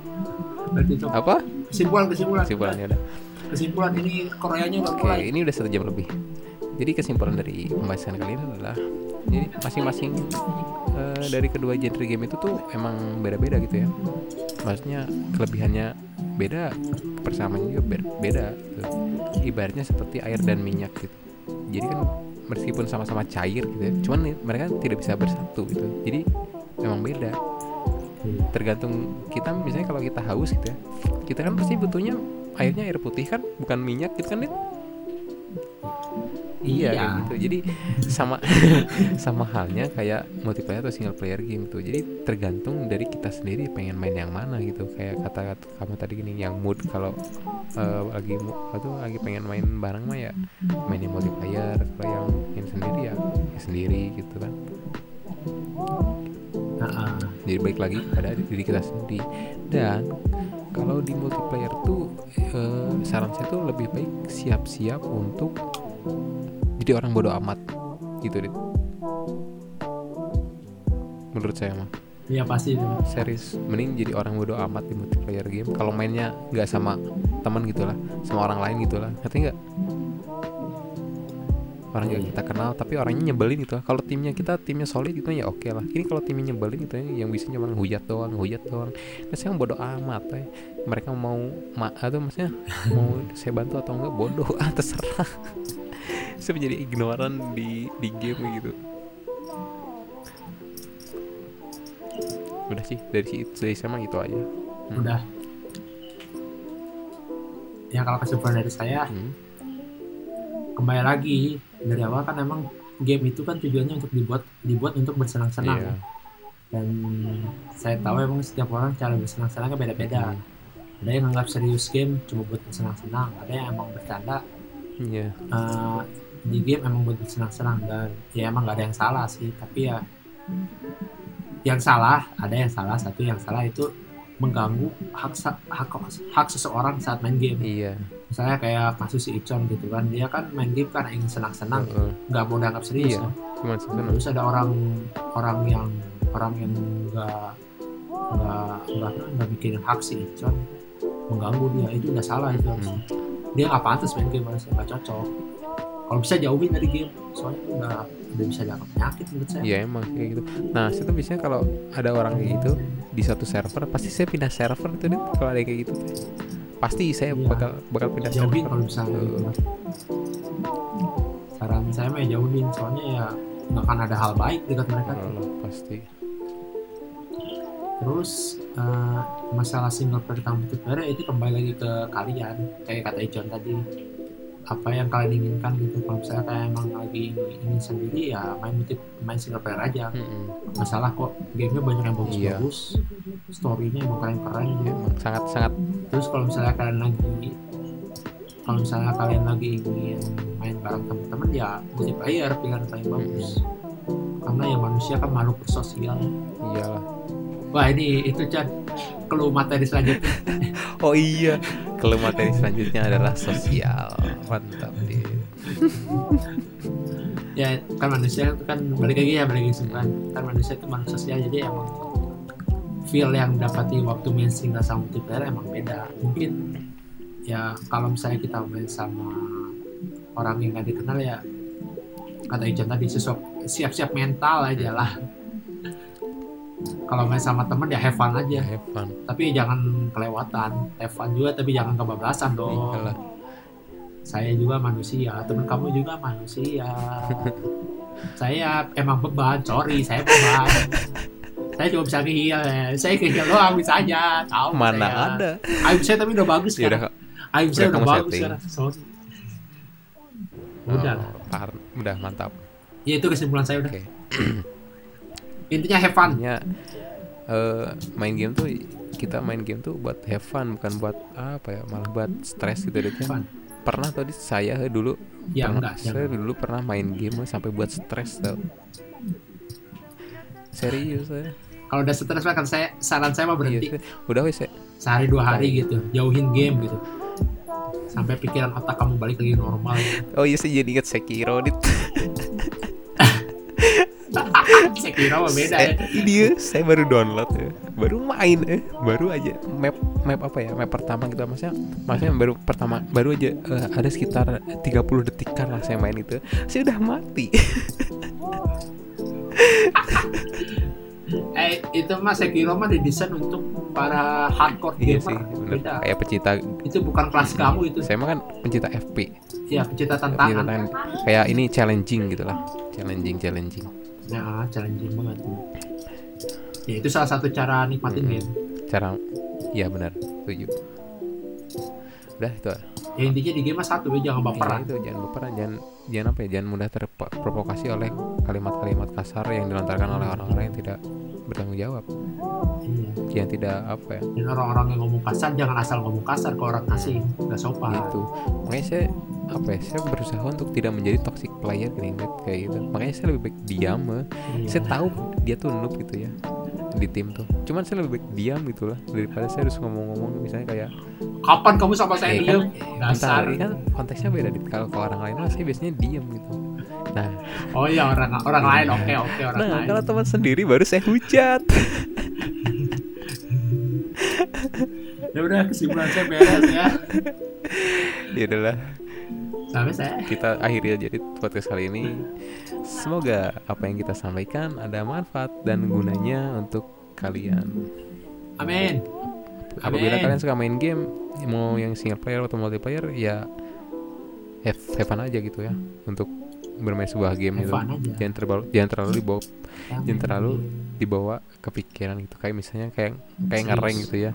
back to topic. Apa kesimpulan kesimpulan kesimpulannya udah kesimpulan ini Koreanya udah Oke, mulai ini udah satu jam lebih. Jadi kesimpulan dari pembahasan kali ini adalah, jadi masing-masing eh, dari kedua genre game itu tuh emang beda-beda gitu ya. Maksudnya kelebihannya beda, persamaannya juga ber- beda. Gitu. Ibaratnya seperti air dan minyak gitu. Jadi kan meskipun sama-sama cair gitu ya, cuman mereka tidak bisa bersatu gitu. Jadi emang beda. Tergantung kita misalnya kalau kita haus gitu ya, kita kan pasti butuhnya airnya air putih kan, bukan minyak gitu kan Dit? Iya, kayak gitu. Jadi sama sama halnya kayak multiplayer atau single player game tuh. Jadi tergantung dari kita sendiri pengen main yang mana gitu. Kayak kata, kata kamu tadi gini yang mood kalau eh, lagi atau lagi pengen main bareng mah ya main yang multiplayer. Kalau yang main sendiri ya, ya sendiri gitu kan. Jadi baik lagi pada diri kita sendiri. Dan kalau di multiplayer tuh eh, saran saya tuh lebih baik siap-siap untuk jadi orang bodoh amat. Gitu Dit. Menurut saya mah Iya pasti itu. serius. Mending jadi orang bodoh amat di multiplayer game. Kalau mainnya nggak sama teman gitulah sama orang lain gitulah. Ngerti nggak orang yang kita kenal tapi orangnya nyebelin gitu. Kalau timnya kita timnya solid gitu ya oke lah. Ini kalau timnya nyebelin gitu ya, yang bisa cuma hujat doang hujat doang. Saya bodoh amat ya mereka mau ma atau maksudnya mau saya bantu atau enggak bodoh ah terserah. Bisa menjadi ignoran di di game gitu. Udah sih dari si dari sama gitu aja. Hmm. udah. Ya kalau kesimpulan dari saya Hmm. kembali lagi dari awal kan emang game itu kan tujuannya untuk dibuat dibuat untuk bersenang-senang ya. dan saya tahu emang setiap orang cara bersenang-senangnya beda-beda Hmm. ada yang anggap serius game cuma buat bersenang-senang ada yang emang bercanda Iya. eh, di game emang buat bersenang-senang dan ya emang gak ada yang salah sih tapi ya yang salah ada yang salah satu yang salah itu mengganggu hak hak hak seseorang saat main game Iya. Misalnya kayak kasus si Icon gitu kan dia kan main game karena ingin senang-senang Heeh. nggak mau dianggap serius Iya. kan. Sana. terus ada orang orang yang orang yang nggak nggak nggak nggak mikirin hak si Icon mengganggu dia itu udah salah itu harusnya Hmm. dia nggak pantas main game harusnya nggak cocok kalau bisa jauhin dari game soalnya itu udah udah bisa dianggap penyakit menurut saya Iya emang kayak gitu. Nah itu biasanya kalau ada orang kayak gitu di satu server pasti saya pindah server tuh Dit, kalau ada kayak gitu. Pasti saya Iya. bakal bakal pindah jauhin kalau bisa gitu. Saran saya mah ya jauhin soalnya ya nggak akan ada hal baik dekat mereka Alah, pasti. terus eh, masalah single dan multiplayer itu kembali lagi ke kalian kayak kata Ijon tadi apa yang kalian inginkan gitu. Kalau misalnya kayak emang lagi ingin sendiri ya main multi main single player aja. Mm-mm. masalah kok gamenya banyak yang Iya. bagus-bagus storynya emang keren-keren gitu Emang sangat sangat. Terus kalau misalnya kalian lagi kalau misalnya kalian lagi ingin main bareng teman-teman ya multiplayer pilihan paling bagus. Karena ya manusia kan makhluk bersosial iyalah. Wah ini itu Chan keluh materi selanjutnya Oh iya. Kalau materi selanjutnya adalah sosial. Mantap deh. ya kan manusia itu kan balik lagi ya balik lagi simpan kan manusia itu makhluk sosial jadi emang feel yang dapati waktu main single sama multiplayer emang beda mungkin ya kalau misalnya kita main sama orang yang gak dikenal ya kata Ijan tadi sesuap siap-siap mental aja lah kalau main sama temen ya have fun Ya aja have fun. tapi jangan kelewatan have fun juga tapi jangan kebablasan dong Iyalah. saya juga manusia teman kamu juga manusia saya emang beban sorry saya beban saya cuma bisa ngehil ya. saya ngehil doang bisa aja tahu Mana saya. ada? aib saya tapi udah bagus Ya kan udah aib saya udah bagus sekarang sorry udah Oh, udah mantap. ya itu kesimpulan saya udah Oke. intinya have fun Intinya eh, main game tuh kita main game tuh buat have fun bukan buat apa ya malah buat stres gitu ya. Fun. Pernah tadi saya dulu ya pernah, enggak saya jangan. dulu pernah main game sampai buat stres tau. Serius saya. kalau udah stres kan saya saran saya mah berhenti Iya, udah wes ya. sehari dua hari gitu jauhin game gitu sampai pikiran otak kamu balik lagi normal Oh iya saya jadi ingat Sekiro dit. Saya kira mah beda ya Ini ya, saya baru download ya. Baru main eh. Baru aja map map apa ya? Map pertama gitu maksudnya. Maksudnya baru pertama baru aja eh, ada sekitar 30 detikan lah saya main itu. Saya udah mati. Eh itu mah Sekiro mah didesain untuk para hardcore iya gamer. sih, bener. Beda. Kayak pecinta Itu bukan kelas kamu itu. saya mah kan pencinta FP. Ya pecinta Pecinta tantangan. tantangan. Kayak ini challenging gitu lah. Challenging, challenging. Ya challenging banget. Ya itu salah satu cara nikmatin Mm-mm. game. Cara Iya benar, setuju. Udah itu. Ya intinya di game mah satu ya jangan baperan. itu jangan baperan, jangan jangan apa ya, jangan mudah terprovokasi oleh kalimat-kalimat kasar yang dilontarkan oleh orang-orang yang tidak bertanggung jawab, Iya. yang tidak apa ya, Dan orang-orang yang ngomong kasar jangan asal ngomong kasar ke orang asing. Gak sopan. gitu. Makanya saya apa ya, saya berusaha untuk tidak menjadi toxic player Net, kayak gitu. Makanya saya lebih baik diam. eh. Iya. Saya tahu dia tuh noob gitu ya di tim tuh. Cuman saya lebih baik diam gitu lah daripada saya harus ngomong-ngomong misalnya kayak Kapan kamu sama saya Eh, diem? kan, Dasar. bentar, ini kan konteksnya beda kalau ke orang lain mah saya biasanya diam gitu. Nah, Oh iya orang orang lain. Oke oke orang Nah, lain. kalau teman sendiri baru saya hujat. Ya udah kesimpulan saya beres ya. ya udahlah, Sampai saya. kita akhiri aja di podcast kali ini. Semoga apa yang kita sampaikan ada manfaat dan gunanya untuk kalian. Amin. Apabila Amin. kalian suka main game, mau yang single player atau multiplayer, ya have, have fun aja gitu ya untuk bermain sebuah game Have aja. jangan terlalu jangan terlalu dibawa Ya, jangan terlalu dibawa kepikiran gitu. Kayak misalnya kayak kayak Serius. ngereng gitu ya.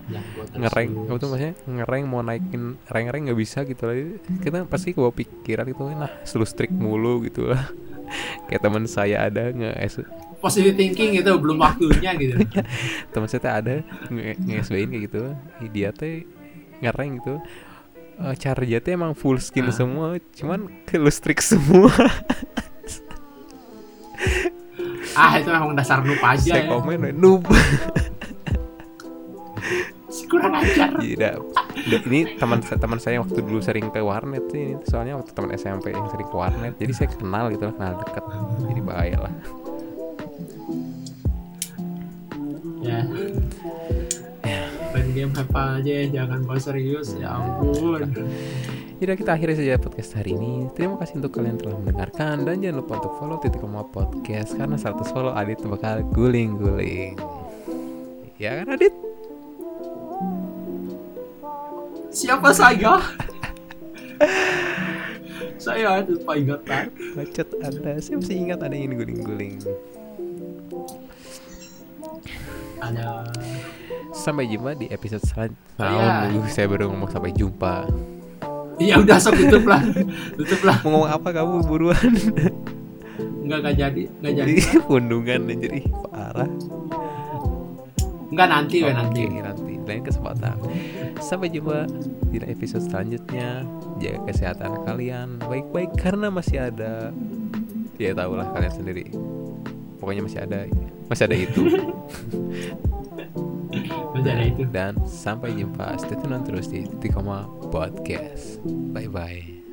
Ngereng. apa tuh maksudnya? Ngereng mau naikin rank rank nggak bisa gitu lah. Kita pasti kebawa pikiran gitu nah selalu strict mulu gitu lah. Kayak teman saya ada nge positive thinking itu belum waktunya gitu. Teman saya ada nge nge-SB-in kayak gitu. Dia teh ngereng gitu. Eh, cara dia teh emang full skin Ah. semua cuman ke lu strict semua ah itu memang dasar noob aja saya ya. komen noob. Kurang ajar. Tidak. Da- ini teman teman saya waktu dulu sering ke warnet sih ini soalnya waktu teman SMP yang sering ke warnet jadi saya kenal gitu lah kenal dekat jadi bahaya lah. Ya. Main game apa aja jangan mau serius ya ampun Jadi kita akhiri saja podcast hari ini. Terima kasih untuk kalian telah mendengarkan dan jangan lupa untuk follow titik koma podcast karena 100 follow Adit bakal guling-guling. Ya kan Adit? siapa saya saya lupa ingatan Bacot Anda. Saya masih ingat ada yang guling-guling. ada Sampai jumpa di episode selanjutnya. Ya. Nah, saya baru ngomong sampai jumpa. Ya udah sok tutup lah tutup lah Mau ngomong apa kamu buruan? nggak nggak jadi nggak jadi Jadi pundungan anjir ih parah. nggak nanti we nanti Oke, nanti lain kesempatan. Sampai jumpa di episode selanjutnya. Jaga kesehatan kalian baik-baik karena masih ada ya tau lah kalian sendiri. Pokoknya masih ada masih ada itu. itu Dan sampai jumpa. Stay tune terus di Titik Koma Podcast. Bye bye.